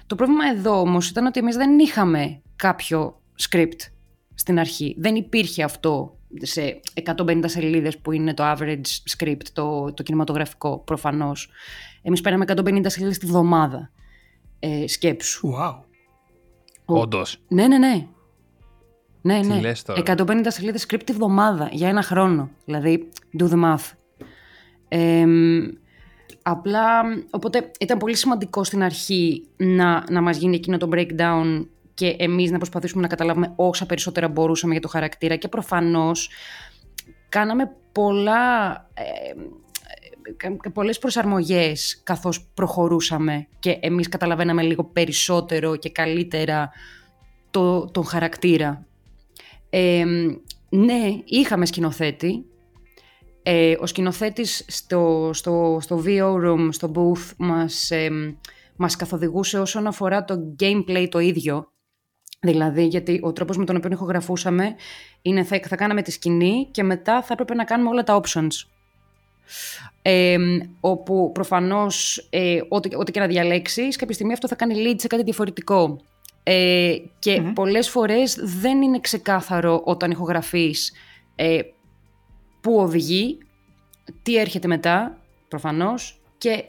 Το πρόβλημα εδώ όμως ήταν ότι εμείς δεν είχαμε κάποιο script στην αρχή. Δεν υπήρχε αυτό σε 150 σελίδες που είναι το average script, το, το κινηματογραφικό προφανώς. Εμείς πέραμε 150 σελίδες τη βδομάδα ε, σκέψου. Wow. Όντως. Ναι, ναι, ναι. Ναι, ναι. 150 σελίδες script τη βδομάδα για ένα χρόνο. Δηλαδή, do the math. απλά, οπότε ήταν πολύ σημαντικό στην αρχή να, να μας γίνει εκείνο το breakdown και εμείς να προσπαθήσουμε να καταλάβουμε όσα περισσότερα μπορούσαμε για το χαρακτήρα και προφανώς κάναμε πολλά, ε, πολλές προσαρμογές καθώς προχωρούσαμε και εμείς καταλαβαίναμε λίγο περισσότερο και καλύτερα το, τον χαρακτήρα ναι, είχαμε σκηνοθέτη. Ε, ο σκηνοθέτης στο, στο, στο VO room, στο booth, μας, ε, μας καθοδηγούσε όσον αφορά το gameplay το ίδιο. Δηλαδή, γιατί ο τρόπος με τον οποίο ηχογραφούσαμε είναι θα, θα κάναμε τη σκηνή και μετά θα έπρεπε να κάνουμε όλα τα options. Ε, όπου προφανώς ε, ό,τι, ό,τι και να διαλέξεις, κάποια στιγμή αυτό θα κάνει lead σε κάτι διαφορετικό. Ε, και mm πολλές φορές δεν είναι ξεκάθαρο όταν ηχογραφείς ε, πού οδηγεί, τι έρχεται μετά, προφανώς, και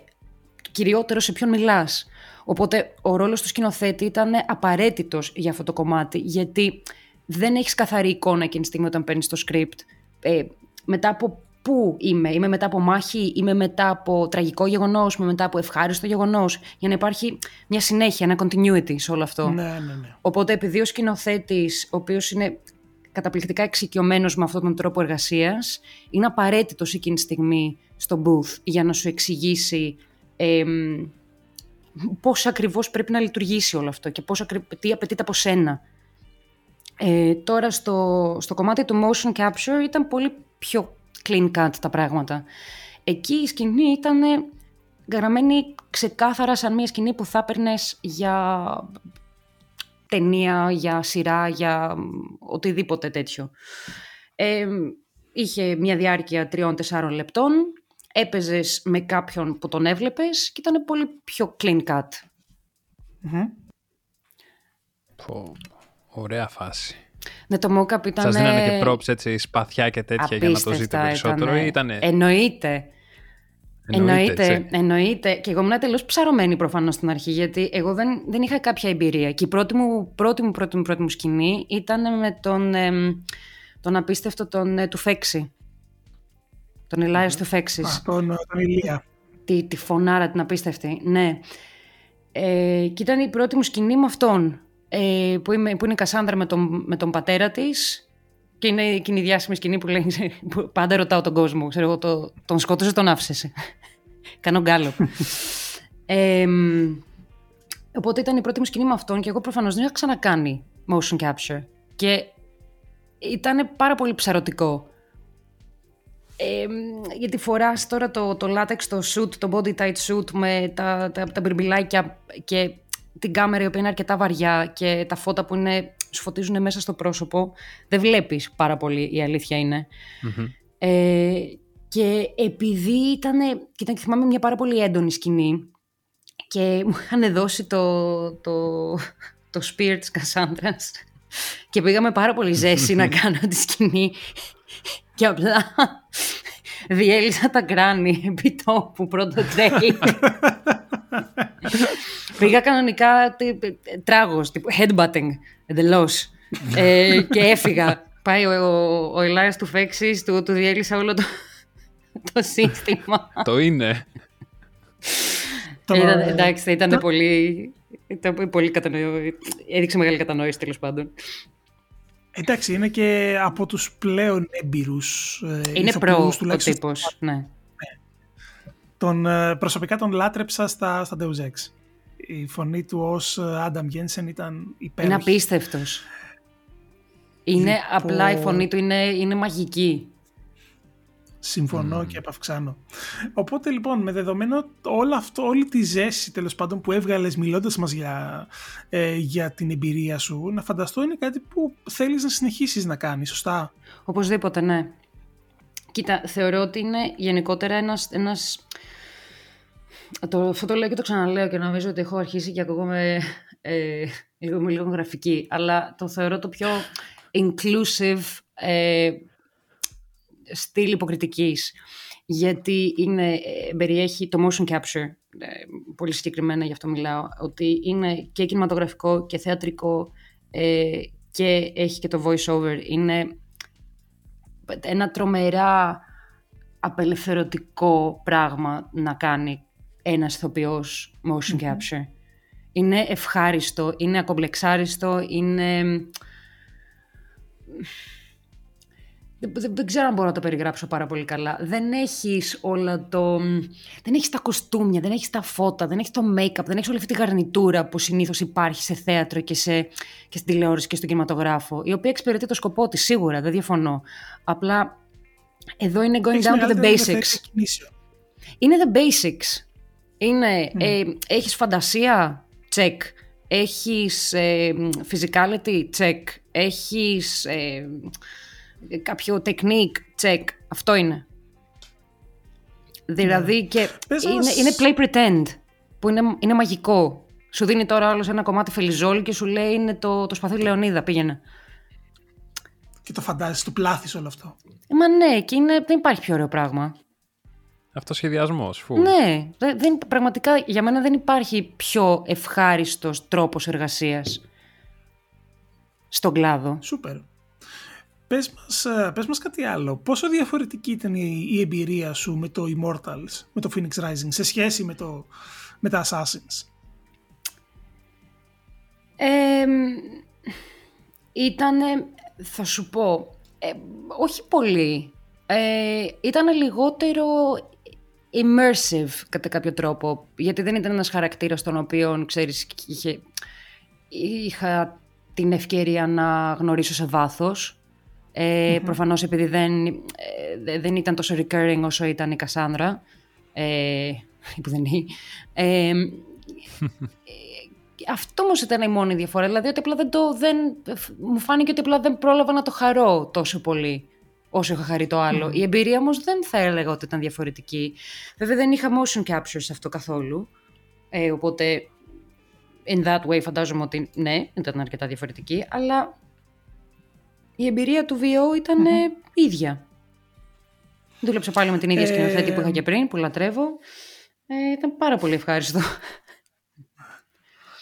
κυριότερο σε ποιον μιλάς. Οπότε ο ρόλος του σκηνοθέτη ήταν απαραίτητος για αυτό το κομμάτι, γιατί δεν έχεις καθαρή εικόνα εκείνη τη στιγμή όταν παίρνεις το script. Ε, μετά από πού είμαι, είμαι μετά από μάχη, είμαι μετά από τραγικό γεγονός, είμαι μετά από ευχάριστο γεγονός, για να υπάρχει μια συνέχεια, ένα continuity σε όλο αυτό. Ναι, ναι, ναι. Οπότε, επειδή ο σκηνοθέτης, ο οποίος είναι καταπληκτικά εξοικειωμένος με αυτόν τον τρόπο εργασίας, είναι απαραίτητος εκείνη τη στιγμή στο booth για να σου εξηγήσει ε, πώς ακριβώς πρέπει να λειτουργήσει όλο αυτό και πώς, τι απαιτείται από σένα. Ε, τώρα στο, στο κομμάτι του motion capture ήταν πολύ πιο clean cut τα πράγματα. Εκεί η σκηνή ήταν γραμμένη ξεκάθαρα σαν μια σκηνή που θα έπαιρνες για ταινία, για σειρά, για οτιδήποτε τέτοιο. Ε, είχε μια διάρκεια τριών-τεσσάρων λεπτών, έπαιζες με κάποιον που τον έβλεπες και ήταν πολύ πιο clean cut. ωραία φάση. Ναι, το mockup ήταν... Σας δίνανε και props έτσι, σπαθιά και τέτοια για να το ζείτε περισσότερο ή ήτανε... Εννοείται. Εννοείται, εννοείται. Και εγώ ήμουν τελείως ψαρωμένη προφανώς στην αρχή, γιατί εγώ δεν, δεν είχα κάποια εμπειρία. Και η πρώτη μου, πρώτη μου, πρώτη μου, πρώτη μου σκηνή ήταν με τον, ε, τον απίστευτο τον, ε, του Φέξη. Τον Ηλάιο του Φέξης. Τον, τον Ηλία. Τη, τη φωνάρα την απίστευτη, ναι. Ε, και ήταν η πρώτη μου σκηνή με αυτόν ε, που, είμαι, που είναι η Κασάνδρα με τον, με τον πατέρα της και είναι εκείνη η διάσημη σκηνή που λέει που πάντα ρωτάω τον κόσμο, ξέρω εγώ, το, τον σκότωσε, τον άφησε. Κάνω γκάλο. ε, οπότε ήταν η πρώτη μου σκηνή με αυτόν και εγώ προφανώς δεν είχα ξανακάνει motion capture και ήταν πάρα πολύ ψαρωτικό. Ε, γιατί φοράς τώρα το, το latex, το suit, το body tight suit με τα, τα, τα μπιρμπιλάκια και την κάμερα η οποία είναι αρκετά βαριά και τα φώτα που είναι, σου φωτίζουν μέσα στο πρόσωπο, δεν βλέπεις πάρα πολύ, η αλήθεια Ε, και επειδή ήταν, ήταν, θυμάμαι μια πάρα πολύ έντονη σκηνή και μου είχαν δώσει το, το, το spear της Κασάνδρας και πήγαμε πάρα πολύ ζέση να κάνω τη σκηνή και απλά διέλυσα τα γκράνη επί τόπου πρώτο τρέιλ. Πήγα κανονικά τράγος, headbutting, εντελώς. ε, και έφυγα. Πάει ο, ο, ο Ηλάιας του Φέξης, του, του διέλυσα όλο το, το σύστημα. το είναι. Ήταν, εντάξει, ήταν πολύ, ήταν πολύ κατανοητό. Έδειξε μεγάλη κατανόηση τέλος πάντων. Εντάξει, είναι και από τους πλέον έμπειρους ε, Είναι προ ο τύπος, ναι. Ναι. Τον, ε, προσωπικά τον λάτρεψα στα, στα Deus Ex. Η φωνή του ως Άνταμ Γένσεν ήταν υπέροχη. Είναι απίστευτος. Είναι λοιπόν- απλά η φωνή του είναι, είναι μαγική. Συμφωνώ mm. και επαυξάνω. Οπότε λοιπόν με δεδομένο όλο αυτό, όλη τη ζέση τέλος πάντων που έβγαλες μιλώντας μας για, ε, για την εμπειρία σου, να φανταστώ είναι κάτι που θέλεις να συνεχίσεις να κάνεις, σωστά; Οπωσδήποτε, ναι. Κοίτα, θεωρώ ότι είναι γενικότερα ένας... ένας... Το, αυτό το λέω και το ξαναλέω και νομίζω ότι έχω αρχίσει και ακούγομαι ε, λίγο, λίγο γραφική, αλλά το θεωρώ το πιο inclusive ε, στυλ υποκριτικής γιατί είναι, ε, περιέχει το motion capture, ε, πολύ συγκεκριμένα γι' αυτό μιλάω, ότι είναι και κινηματογραφικό και θεατρικό ε, και έχει και το voice over. Είναι ένα τρομερά απελευθερωτικό πράγμα να κάνει ένας ηθοποιός motion capture. Είναι ευχάριστο, είναι ακομπλεξάριστο, είναι δεν, δεν, ξέρω αν μπορώ να το περιγράψω πάρα πολύ καλά. Δεν έχεις όλα το... Δεν έχεις τα κοστούμια, δεν έχεις τα φώτα, δεν έχεις το make-up, δεν έχεις όλη αυτή τη γαρνιτούρα που συνήθως υπάρχει σε θέατρο και, σε, και στην τηλεόραση και στον κινηματογράφο, η οποία εξυπηρετεί το σκοπό της, σίγουρα, δεν διαφωνώ. Απλά εδώ είναι going down to the basics. Είναι the basics. Είναι, mm. ε, έχεις φαντασία, check. Έχεις ε, physicality, check. Έχεις... Ε, κάποιο technique; Check. Αυτό είναι. Δηλαδή και είναι, είναι play pretend που είναι, είναι μαγικό. Σου δίνει τώρα άλλο ένα κομμάτι φελιζόλ και σου λέει είναι το, το σπαθί Λεωνίδα, πήγαινε. Και το φαντάζεσαι, το πλάθεις όλο αυτό. Ε, μα ναι, και είναι, δεν υπάρχει πιο ωραίο πράγμα. Αυτό σχεδιασμό. Ναι, δεν, πραγματικά για μένα δεν υπάρχει πιο ευχάριστος τρόπος εργασίας στον κλάδο. Σούπερ. Πες μας, ε, πες μας κάτι άλλο. Πόσο διαφορετική ήταν η, εμπειρία σου με το Immortals, με το Phoenix Rising, σε σχέση με, το, με τα Assassins; Ε, ήτανε, θα σου πω, ε, όχι πολύ. Ε, ήταν λιγότερο immersive κατά κάποιο τρόπο, γιατί δεν ήταν ένας χαρακτήρας τον οποίο, ξέρεις, είχε, είχα την ευκαιρία να γνωρίσω σε βάθος. Ε, mm Προφανώς επειδή δεν, ε, δεν ήταν τόσο recurring όσο ήταν η Κασάνδρα, ε, που δεν είναι. Ε, αυτό όμως ήταν η μόνη διαφορά. Δηλαδή ότι απλά δεν το. Δεν, μου φάνηκε ότι απλά δεν πρόλαβα να το χαρώ τόσο πολύ όσο είχα χαρεί το άλλο. Η εμπειρία όμως δεν θα έλεγα ότι ήταν διαφορετική. Βέβαια δεν είχα motion capture σε αυτό καθόλου. Ε, οπότε in that way φαντάζομαι ότι ναι, ήταν αρκετά διαφορετική. Αλλά η εμπειρία του VO ήταν mm-hmm. ίδια. Δούλεψα πάλι με την ίδια σκηνοθέτη που είχα και πριν, που λατρεύω. Ε, ήταν πάρα πολύ ευχάριστο.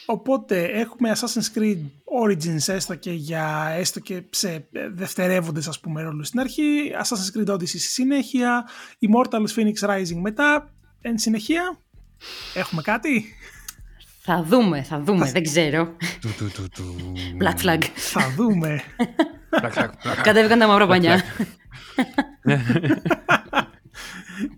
Οπότε έχουμε Assassin's Creed Origins έστω και, για, έστω και σε δευτερεύοντες ας πούμε ρόλους στην αρχή, Assassin's Creed Odyssey στη συνέχεια, Immortals Phoenix Rising μετά, εν συνεχεία έχουμε κάτι; Θα δούμε, θα δούμε, δεν ξέρω. Black flag. Θα δούμε. Κατέβηκαν τα μαύρα πανιά.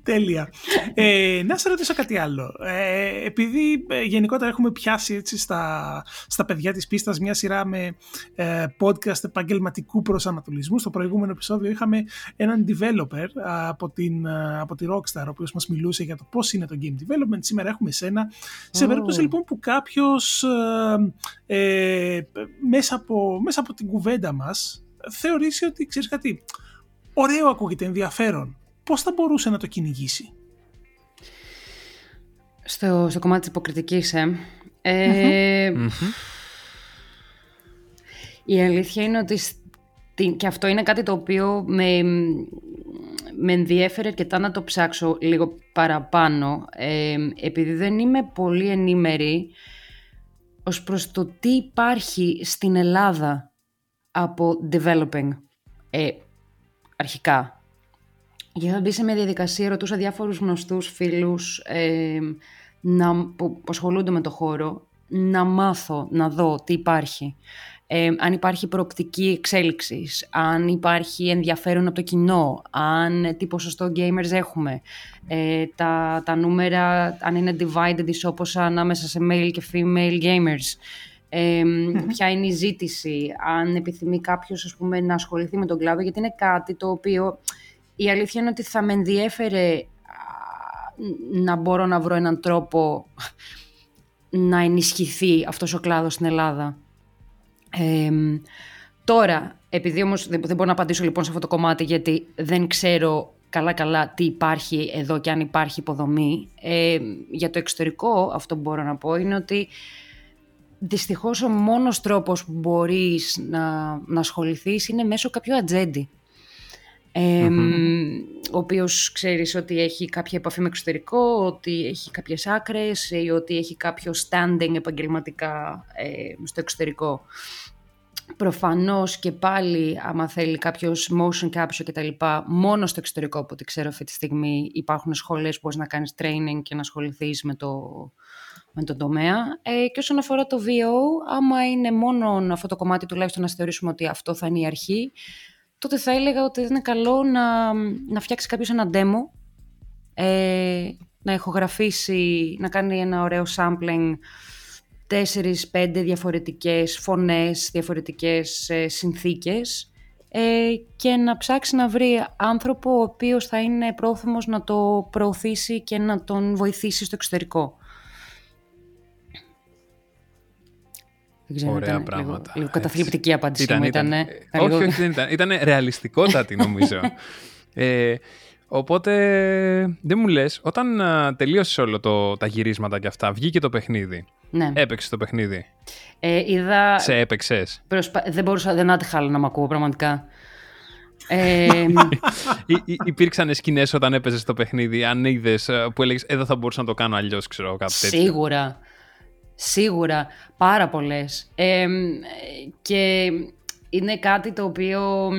Τέλεια. Ε, να σε ρωτήσω κάτι άλλο. Ε, επειδή ε, γενικότερα έχουμε πιάσει έτσι στα, στα παιδιά της πίστας μια σειρά με ε, podcast επαγγελματικού προσανατολισμού. Στο προηγούμενο επεισόδιο είχαμε έναν developer από, την, από τη Rockstar, ο οποίος μας μιλούσε για το πώς είναι το game development. Σήμερα έχουμε εσένα. Σε περίπτωση λοιπόν που κάποιος μέσα, από, μέσα από την κουβέντα μας θεωρήσει ότι ξέρεις κάτι, ωραίο ακούγεται, ενδιαφέρον πώς θα μπορούσε να το κυνηγήσει; Στο, στο κομμάτι της υποκριτικής, ε. ε Η αλήθεια είναι ότι και αυτό είναι κάτι το οποίο με, με ενδιέφερε αρκετά να το ψάξω λίγο παραπάνω, ε, επειδή δεν είμαι πολύ ενήμερη ως προς το τι υπάρχει στην Ελλάδα από developing ε, αρχικά. Για να μπει σε μια διαδικασία, ρωτούσα διάφορους γνωστούς φίλους ε, να, που ασχολούνται με το χώρο, να μάθω, να δω τι υπάρχει. Ε, αν υπάρχει προοπτική εξέλιξης, αν υπάρχει ενδιαφέρον από το κοινό, αν τι ποσοστό gamers έχουμε, ε, τα, τα νούμερα αν είναι divided όπως ανάμεσα σε male και female gamers, ε, ποια είναι η ζήτηση, αν επιθυμεί κάποιος ας πούμε, να ασχοληθεί με τον κλάδο, γιατί είναι κάτι το οποίο η αλήθεια είναι ότι θα με ενδιέφερε να μπορώ να βρω έναν τρόπο να ενισχυθεί αυτός ο κλάδος στην Ελλάδα. τώρα, επειδή όμως δεν, μπορώ να απαντήσω λοιπόν σε αυτό το κομμάτι γιατί δεν ξέρω καλά-καλά τι υπάρχει εδώ και αν υπάρχει υποδομή. για το εξωτερικό αυτό που μπορώ να πω είναι ότι δυστυχώς ο μόνος τρόπος που μπορείς να, να ασχοληθείς είναι μέσω κάποιου ατζέντη ο οποίος ξέρεις ότι έχει κάποια επαφή με εξωτερικό, ότι έχει κάποιες άκρες ή ότι έχει κάποιο standing επαγγελματικά ε, στο εξωτερικό. Προφανώς και πάλι, άμα θέλει κάποιος motion capture και τα λοιπά, μόνο στο εξωτερικό, από ό,τι ξέρω αυτή τη στιγμή, υπάρχουν σχολές που μπορείς να κάνεις training και να ασχοληθείς με το, με τον τομέα. Ε, και όσον αφορά το VO, άμα είναι μόνο αυτό το κομμάτι, τουλάχιστον να θεωρήσουμε ότι αυτό θα είναι η αρχή, τότε θα έλεγα ότι είναι καλό να, να φτιάξει κάποιος ένα demo, ε, να ηχογραφήσει, να κάνει ένα ωραίο sampling, τέσσερις, πέντε διαφορετικές φωνές, διαφορετικές ε, συνθήκες ε, και να ψάξει να βρει άνθρωπο ο οποίος θα είναι πρόθυμος να το προωθήσει και να τον βοηθήσει στο εξωτερικό. Δεν ξέρω, Ωραία ήταν πράγματα. Λίγο, λίγο καταθλιπτική απάντησή ήταν, μου. Ήταν, ήταν, όχι, όχι, δεν ήταν. Ήταν ρεαλιστικότατη νομίζω. ε, οπότε, δεν μου λες, όταν α, τελείωσες όλο το, τα γυρίσματα και αυτά, βγήκε το παιχνίδι. Ναι. Έπαιξες το παιχνίδι. Ε, είδα... Σε έπαιξες. Προσπα... Δεν μπορούσα, δεν άτυχα άλλο να μ' ακούω πραγματικά. Ε... υπήρξαν σκηνές όταν έπαιζες το παιχνίδι, αν είδες που έλεγες Εδώ θα μπορούσα να το κάνω αλλιώς, ξέρω κάτι τέτοιο. Σίγουρα. Σίγουρα, πάρα πολλές. και είναι κάτι το οποίο...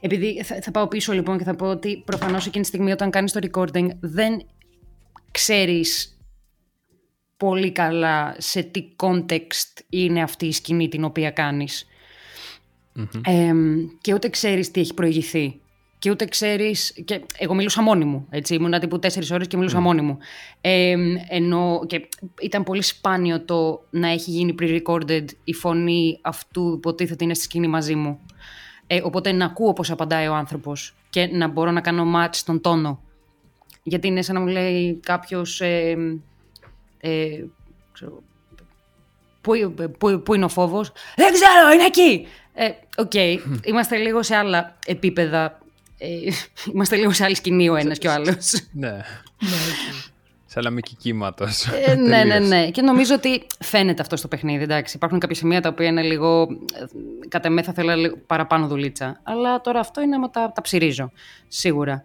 Επειδή θα, πάω πίσω λοιπόν και θα πω ότι προφανώς εκείνη τη στιγμή όταν κάνεις το recording δεν ξέρεις πολύ καλά σε τι context είναι αυτή η σκηνή την οποία και ούτε ξέρεις τι έχει προηγηθεί και ούτε ξέρεις. Και εγώ μιλούσα μόνη μου. Έτσι, ήμουν τύπου τέσσερις ώρες και μιλούσα mm. μόνη μου. Ε, ενώ και ήταν πολύ σπάνιο το να έχει γίνει pre-recorded η φωνή αυτού που υποτίθεται είναι στη σκηνή μαζί μου. Ε, οπότε να ακούω πώς απαντάει ο άνθρωπος και να μπορώ να κάνω match στον τόνο. Γιατί είναι σαν να μου λέει κάποιος. Ε, ε, Πού, πού, πού είναι ο φόβος; Δεν ξέρω, είναι εκεί! Ε, OK, okay. είμαστε λίγο σε άλλα επίπεδα ε, είμαστε λίγο σε άλλη σκηνή ο ένας και ο άλλος. Ναι. Σε αλαμική κύματο. Ε, ναι, ναι, ναι. Και νομίζω ότι φαίνεται αυτό στο παιχνίδι. Εντάξει. Υπάρχουν κάποια σημεία τα οποία είναι λίγο. Κατά με θα θέλω παραπάνω δουλίτσα. Αλλά τώρα αυτό είναι άμα τα, τα ψυρίζω. Σίγουρα.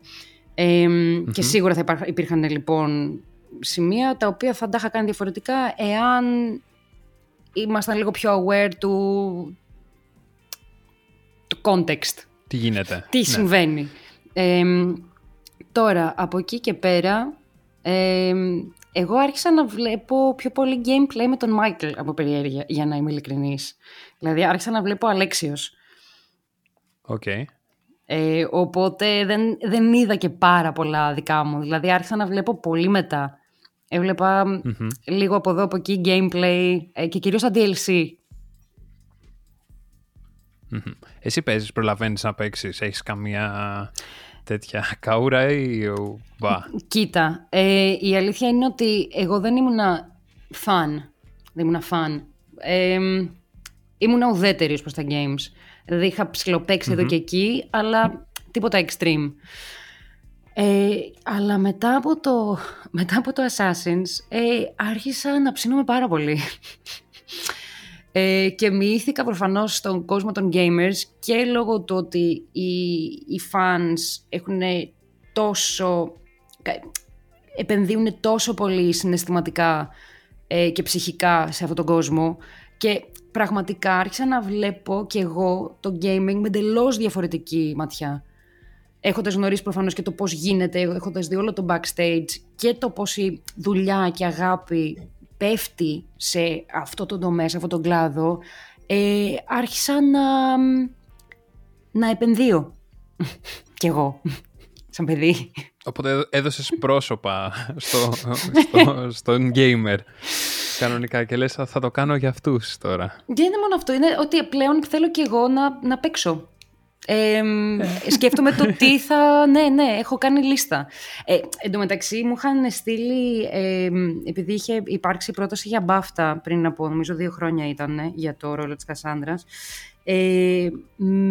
Και σίγουρα θα υπήρχαν λοιπόν σημεία τα οποία θα τα είχα κάνει διαφορετικά εάν ήμασταν λίγο πιο aware του, του context τι γίνεται. Τι ναι. συμβαίνει. τώρα, από εκεί και πέρα, εγώ άρχισα να βλέπω πιο πολύ gameplay με τον Μάικλ από περιέργεια, για να είμαι ειλικρινής. Δηλαδή, άρχισα να βλέπω Αλέξιος. OK. Okay. Ε, οπότε δεν, δεν είδα και πάρα πολλά δικά μου. Δηλαδή, άρχισα να βλέπω πολύ μετά. λίγο από εδώ, από εκεί, gameplay ε, και κυρίως τα DLC εσύ παίζεις, προλαβαίνεις να παίξεις, έχεις καμία τέτοια καούρα ή μπα. Κοίτα, ε, η αλήθεια είναι ότι εγώ δεν ήμουνα φαν. Δεν ήμουνα φαν. Ε, ήμουνα ουδέτερη προς τα games. Δηλαδή είχα ψηλοπαίξει εδώ και εκεί, αλλά τίποτα extreme. Ε, αλλά μετά από το, μετά από το Assassins ε, άρχισα να ψήνομαι πάρα πολύ. Ε, και μοιήθηκα προφανώς στον κόσμο των gamers και λόγω του ότι οι, οι fans έχουν τόσο... επενδύουν τόσο πολύ συναισθηματικά ε, και ψυχικά σε αυτόν τον κόσμο και πραγματικά άρχισα να βλέπω και εγώ το gaming με εντελώς διαφορετική ματιά. Έχοντας γνωρίσει προφανώς και το πώς γίνεται, έχοντας δει όλο το backstage και το πόση δουλειά και αγάπη πέφτει σε αυτό το τομέα, σε αυτόν τον κλάδο, ε, άρχισα να, να επενδύω. Κι εγώ, σαν παιδί. Οπότε έδωσες πρόσωπα στο, στο, στον gamer κανονικά και λες θα το κάνω για αυτούς τώρα. Δεν είναι μόνο αυτό, είναι ότι πλέον θέλω κι εγώ να, να παίξω. Ε, σκέφτομαι το τι θα... Ναι, ναι, έχω κάνει λίστα. Ε, εν τω μεταξύ μου είχαν στείλει, ε, επειδή είχε υπάρξει πρόταση για μπάφτα πριν από νομίζω δύο χρόνια ήταν για το ρόλο της Κασάνδρας, ε,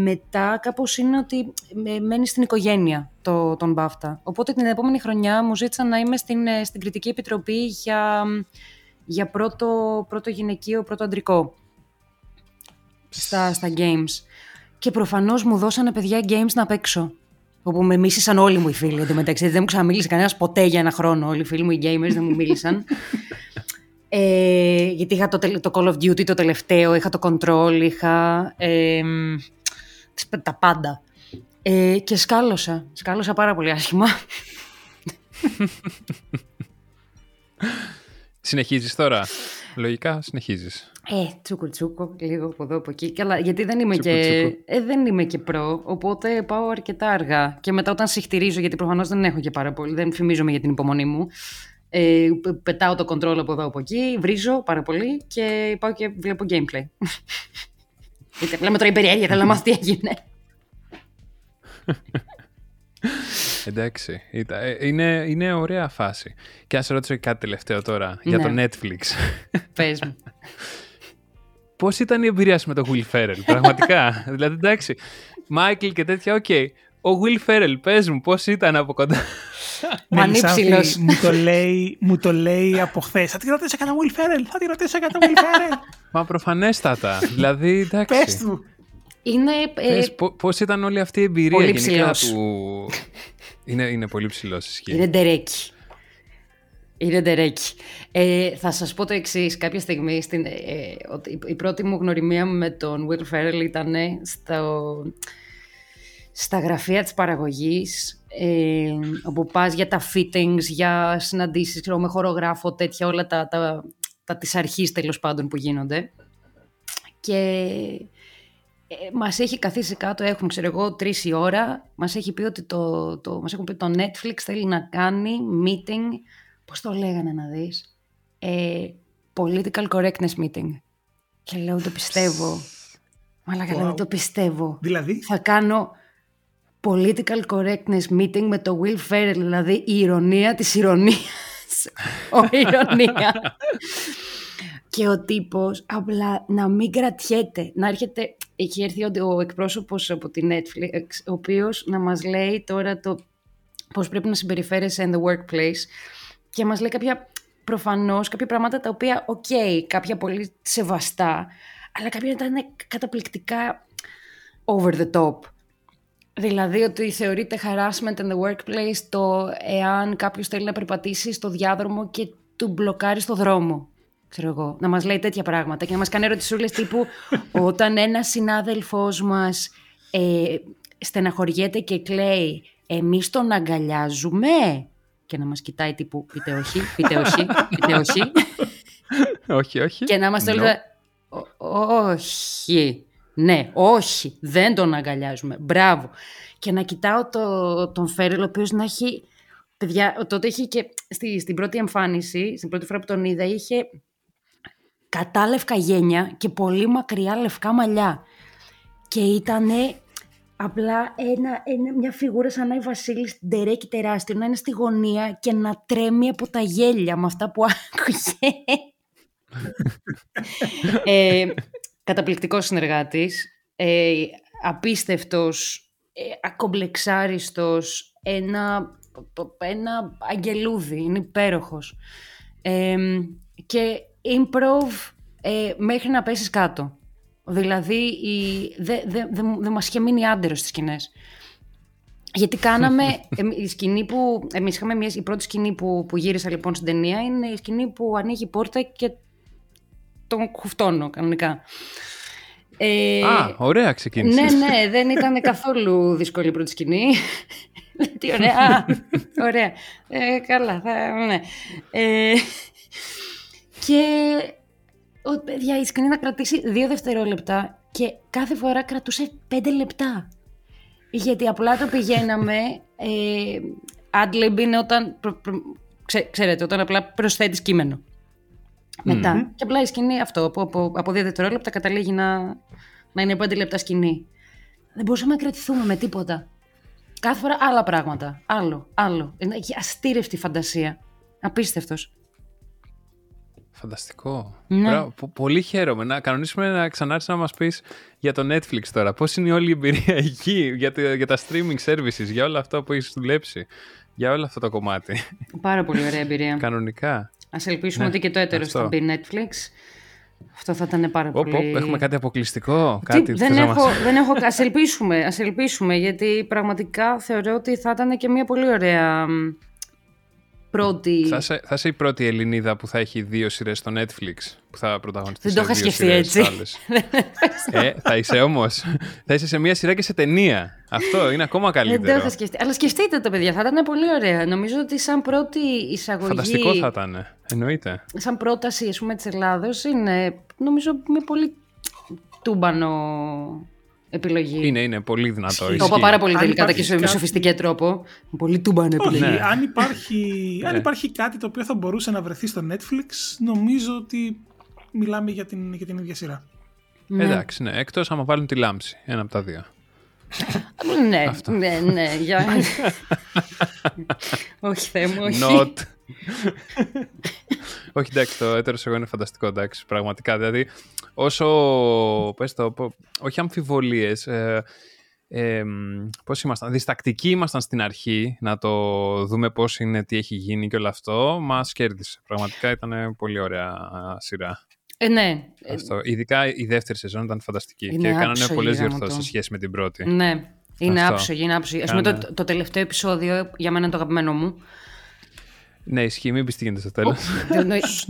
μετά κάπως είναι ότι μένει στην οικογένεια το, τον μπάφτα. Οπότε την επόμενη χρονιά μου ζήτησαν να είμαι στην, ε, στην Κριτική Επιτροπή για, για πρώτο, πρώτο γυναικείο, πρώτο αντρικό στα, στα games. Και προφανώς μου δώσανε παιδιά games να παίξω. Όπου με μίσησαν όλοι μου οι φίλοι εντωμεταξύ. Δεν μου ξαναμίλησε κανένας ποτέ για ένα χρόνο. Όλοι οι φίλοι μου οι gamers δεν μου μίλησαν. ε, γιατί είχα το, το Call of Duty το τελευταίο, είχα το Control, είχα ε, τα πάντα. Ε, και σκάλωσα. Σκάλωσα πάρα πολύ άσχημα. Συνεχίζεις τώρα. Λογικά συνεχίζεις. Ε, τσούκο τσούκο, λίγο από εδώ από εκεί. Καλά, γιατί δεν είμαι, και, Ε, δεν είμαι και προ, οπότε πάω αρκετά αργά. Και μετά όταν συχτηρίζω, γιατί προφανώς δεν έχω και πάρα πολύ, δεν φημίζομαι για την υπομονή μου, ε, πετάω το control από εδώ από εκεί, βρίζω πάρα πολύ και πάω και βλέπω gameplay. Γιατί λέμε τώρα η περιέργεια, θέλω να μάθω τι έγινε. Εντάξει, ε, είναι, είναι ωραία φάση. Και ας ρωτήσω κάτι τελευταίο τώρα για το ναι. Netflix. Πες μου. Πώς ήταν η εμπειρία σου με το Will Ferrell, πραγματικά; δηλαδή, εντάξει, Μάικλ και τέτοια, OK. Okay. Ο Will Ferrell, πες μου, πώς ήταν από κοντά; Μα είναι ψηλός. μου, το λέει, μου το λέει από χθες. Θα τη ρωτήσω κανένα Will Ferrell, θα τη ρωτήσω κανένα Will Ferrell. Μα προφανέστατα. δηλαδή, εντάξει. Πες του. Είναι. Ε, πώς ήταν όλη αυτή η εμπειρία πολύ γενικά του. Είναι, είναι πολύ ψηλό Είναι ντερέκι. Είναι ντερέκι. Ε, θα σας πω το εξής. Κάποια στιγμή, στην, ε, ε η πρώτη μου γνωριμία με τον Will Ferrell ήταν στο, στα γραφεία της παραγωγής, ε, όπου πας για τα fittings, για συναντήσεις, ξέρω, με χορογράφο, τέτοια, όλα τα, τα, τα της αρχής τέλος πάντων που γίνονται. Και ε, μας έχει καθίσει κάτω, έχουμε ξέρω εγώ τρεις η ώρα, μας έχει πει ότι το, το, μας έχουν πει το Netflix θέλει να κάνει meeting, πώς το λέγανε να δεις, ε, political correctness meeting. Και λέω το πιστεύω. Μαλάκα, wow. δεν το πιστεύω. Δηλαδή; Θα κάνω political correctness meeting με το Will Ferrell, δηλαδή η ηρωνία της ηρωνίας. Ο ηρωνία. Και ο τύπος απλά να μην κρατιέται, να έρχεται, έχει έρθει ο εκπρόσωπος από τη Netflix, ο οποίος να μας λέει τώρα το πώς πρέπει να συμπεριφέρεσαι in the workplace και μας λέει κάποια, προφανώς, κάποια πράγματα τα οποία, οκ, κάποια πολύ σεβαστά, αλλά κάποια ήταν καταπληκτικά over the top. Δηλαδή ότι θεωρείται harassment in the workplace το εάν κάποιος θέλει να περπατήσει στο διάδρομο και του μπλοκάρει στο δρόμο. Ξέρω εγώ, να μας λέει τέτοια πράγματα και να μας κάνει ερωτησούλες τύπου όταν ένας συνάδελφός μας ε, στεναχωριέται και κλαίει εμείς τον αγκαλιάζουμε; Και να μας κοιτάει τύπου πείτε όχι, πείτε όχι, πείτε όχι. όχι, όχι. Και να μας no. λέει όχι. Ναι, όχι, δεν τον αγκαλιάζουμε. Μπράβο. Και να κοιτάω το, τον Φέρελ, ο οποίος να έχει. Παιδιά, τότε είχε και στη, στην πρώτη εμφάνιση, στην πρώτη φορά που τον είδα, είχε κατάλευκα γένια και πολύ μακριά λευκά μαλλιά. Και ήταν απλά ένα, ένα, μια φιγούρα σαν να η Βασίλης στην τερέκη τεράστιο, να είναι στη γωνία και να τρέμει από τα γέλια με αυτά που άκουγε. ε, καταπληκτικός συνεργάτης, ε, απίστευτος, ε, ακομπλεξάριστος, ένα, ένα αγγελούδι, είναι υπέροχος. Ε, και improv ε, μέχρι να πέσεις κάτω. Δηλαδή δεν δε, δε, δε μας είχε μείνει άντερο στις σκηνές. Γιατί κάναμε, η σκηνή που, εμείς είχαμε μια, η πρώτη σκηνή που, που γύρισα λοιπόν στην ταινία είναι η σκηνή που ανοίγει η πόρτα και τον χουφτώνω κανονικά. Ε, Α, ωραία ξεκίνησες. Ναι, ναι, δεν ήταν καθόλου δύσκολη η πρώτη σκηνή. Τι ωραία, ωραία. Ε, καλά, θα, ναι. Ε, και ο, παιδιά, η σκηνή να κρατήσει δύο δευτερόλεπτα και κάθε φορά κρατούσε πέντε λεπτά. Γιατί απλά το πηγαίναμε. Ε, adlib είναι όταν. ξέρετε, όταν απλά προσθέτεις κείμενο. Μετά. Και απλά η σκηνή αυτό. Από, από, από δύο δευτερόλεπτα καταλήγει να, να είναι πέντε λεπτά σκηνή. Δεν μπορούσαμε να κρατηθούμε με τίποτα. Κάθε φορά άλλα πράγματα. Άλλο, άλλο. Έχει αστήρευτη φαντασία. Απίστευτος. Φανταστικό. Ναι. πολύ χαίρομαι. Να κανονίσουμε να ξανάρθεις να μας πεις για το Netflix τώρα. Πώς είναι η όλη η εμπειρία εκεί, για, για τα streaming services, για όλα αυτά που έχεις δουλέψει. Για όλο αυτό το κομμάτι. Πάρα πολύ ωραία εμπειρία. Κανονικά. Α ελπίσουμε ναι, ότι και το έτερο θα μπει Netflix. Αυτό θα ήταν πάρα πολύ... έχουμε κάτι αποκλειστικό, κάτι δεν, έχω, δεν έχω... Ας ελπίσουμε, ας ελπίσουμε, γιατί πραγματικά θεωρώ ότι θα ήταν και μια πολύ ωραία πρώτη... Θα είσαι, θα είσαι η πρώτη Ελληνίδα που θα έχει δύο σειρές στο Netflix που θα πρωταγωνιστεί. Δεν το είχα σκεφτεί έτσι. ε, θα είσαι όμως. θα είσαι σε μια σειρά και σε ταινία. Αυτό είναι ακόμα καλύτερο. Δεν το είχα σκεφτεί. Αλλά σκεφτείτε το, παιδιά, θα ήταν πολύ ωραία. Νομίζω ότι σαν πρώτη εισαγωγή. Φανταστικό θα ήταν. Εννοείται. Σαν πρόταση της Ελλάδος είναι νομίζω με πολύ τούμπανο επιλογή. Είναι, είναι πολύ δυνατό. Το είπα πάρα πολύ τελικά και σε σοφιστικό τρόπο. Πολύ τούμπανο επιλογή. Ναι. Αν, υπάρχει, αν ναι. υπάρχει κάτι το οποίο θα μπορούσε να βρεθεί στο Netflix, νομίζω ότι μιλάμε για την, για την ίδια σειρά. Ναι. Εντάξει, ναι. Εκτός άμα βάλουν τη λάμψη. Ένα από τα δύο. Ναι, ναι, ναι, για... όχι Θεέ μου, όχι. Not. όχι, εντάξει, το έτερος εγώ είναι φανταστικό, εντάξει, πραγματικά. Δηλαδή, όσο, πες το, όχι αμφιβολίες, ε, ε, πώς ήμασταν, διστακτικοί ήμασταν στην αρχή να το δούμε πώς είναι, τι έχει γίνει και όλο αυτό, μας κέρδισε. Πραγματικά ήταν πολύ ωραία σειρά. Ε, ναι. Αυτό. Ειδικά η δεύτερη σεζόν ήταν φανταστική είναι και κάνανε πολλές διορθώσεις σε σχέση με την πρώτη. Ναι, είναι Αυτό. άψογη. Είναι άψογη. Ας πούμε, το, το τελευταίο επεισόδιο για μένα είναι το αγαπημένο μου. Ναι, ισχύει, μην πεις τι γίνεται στο τέλος.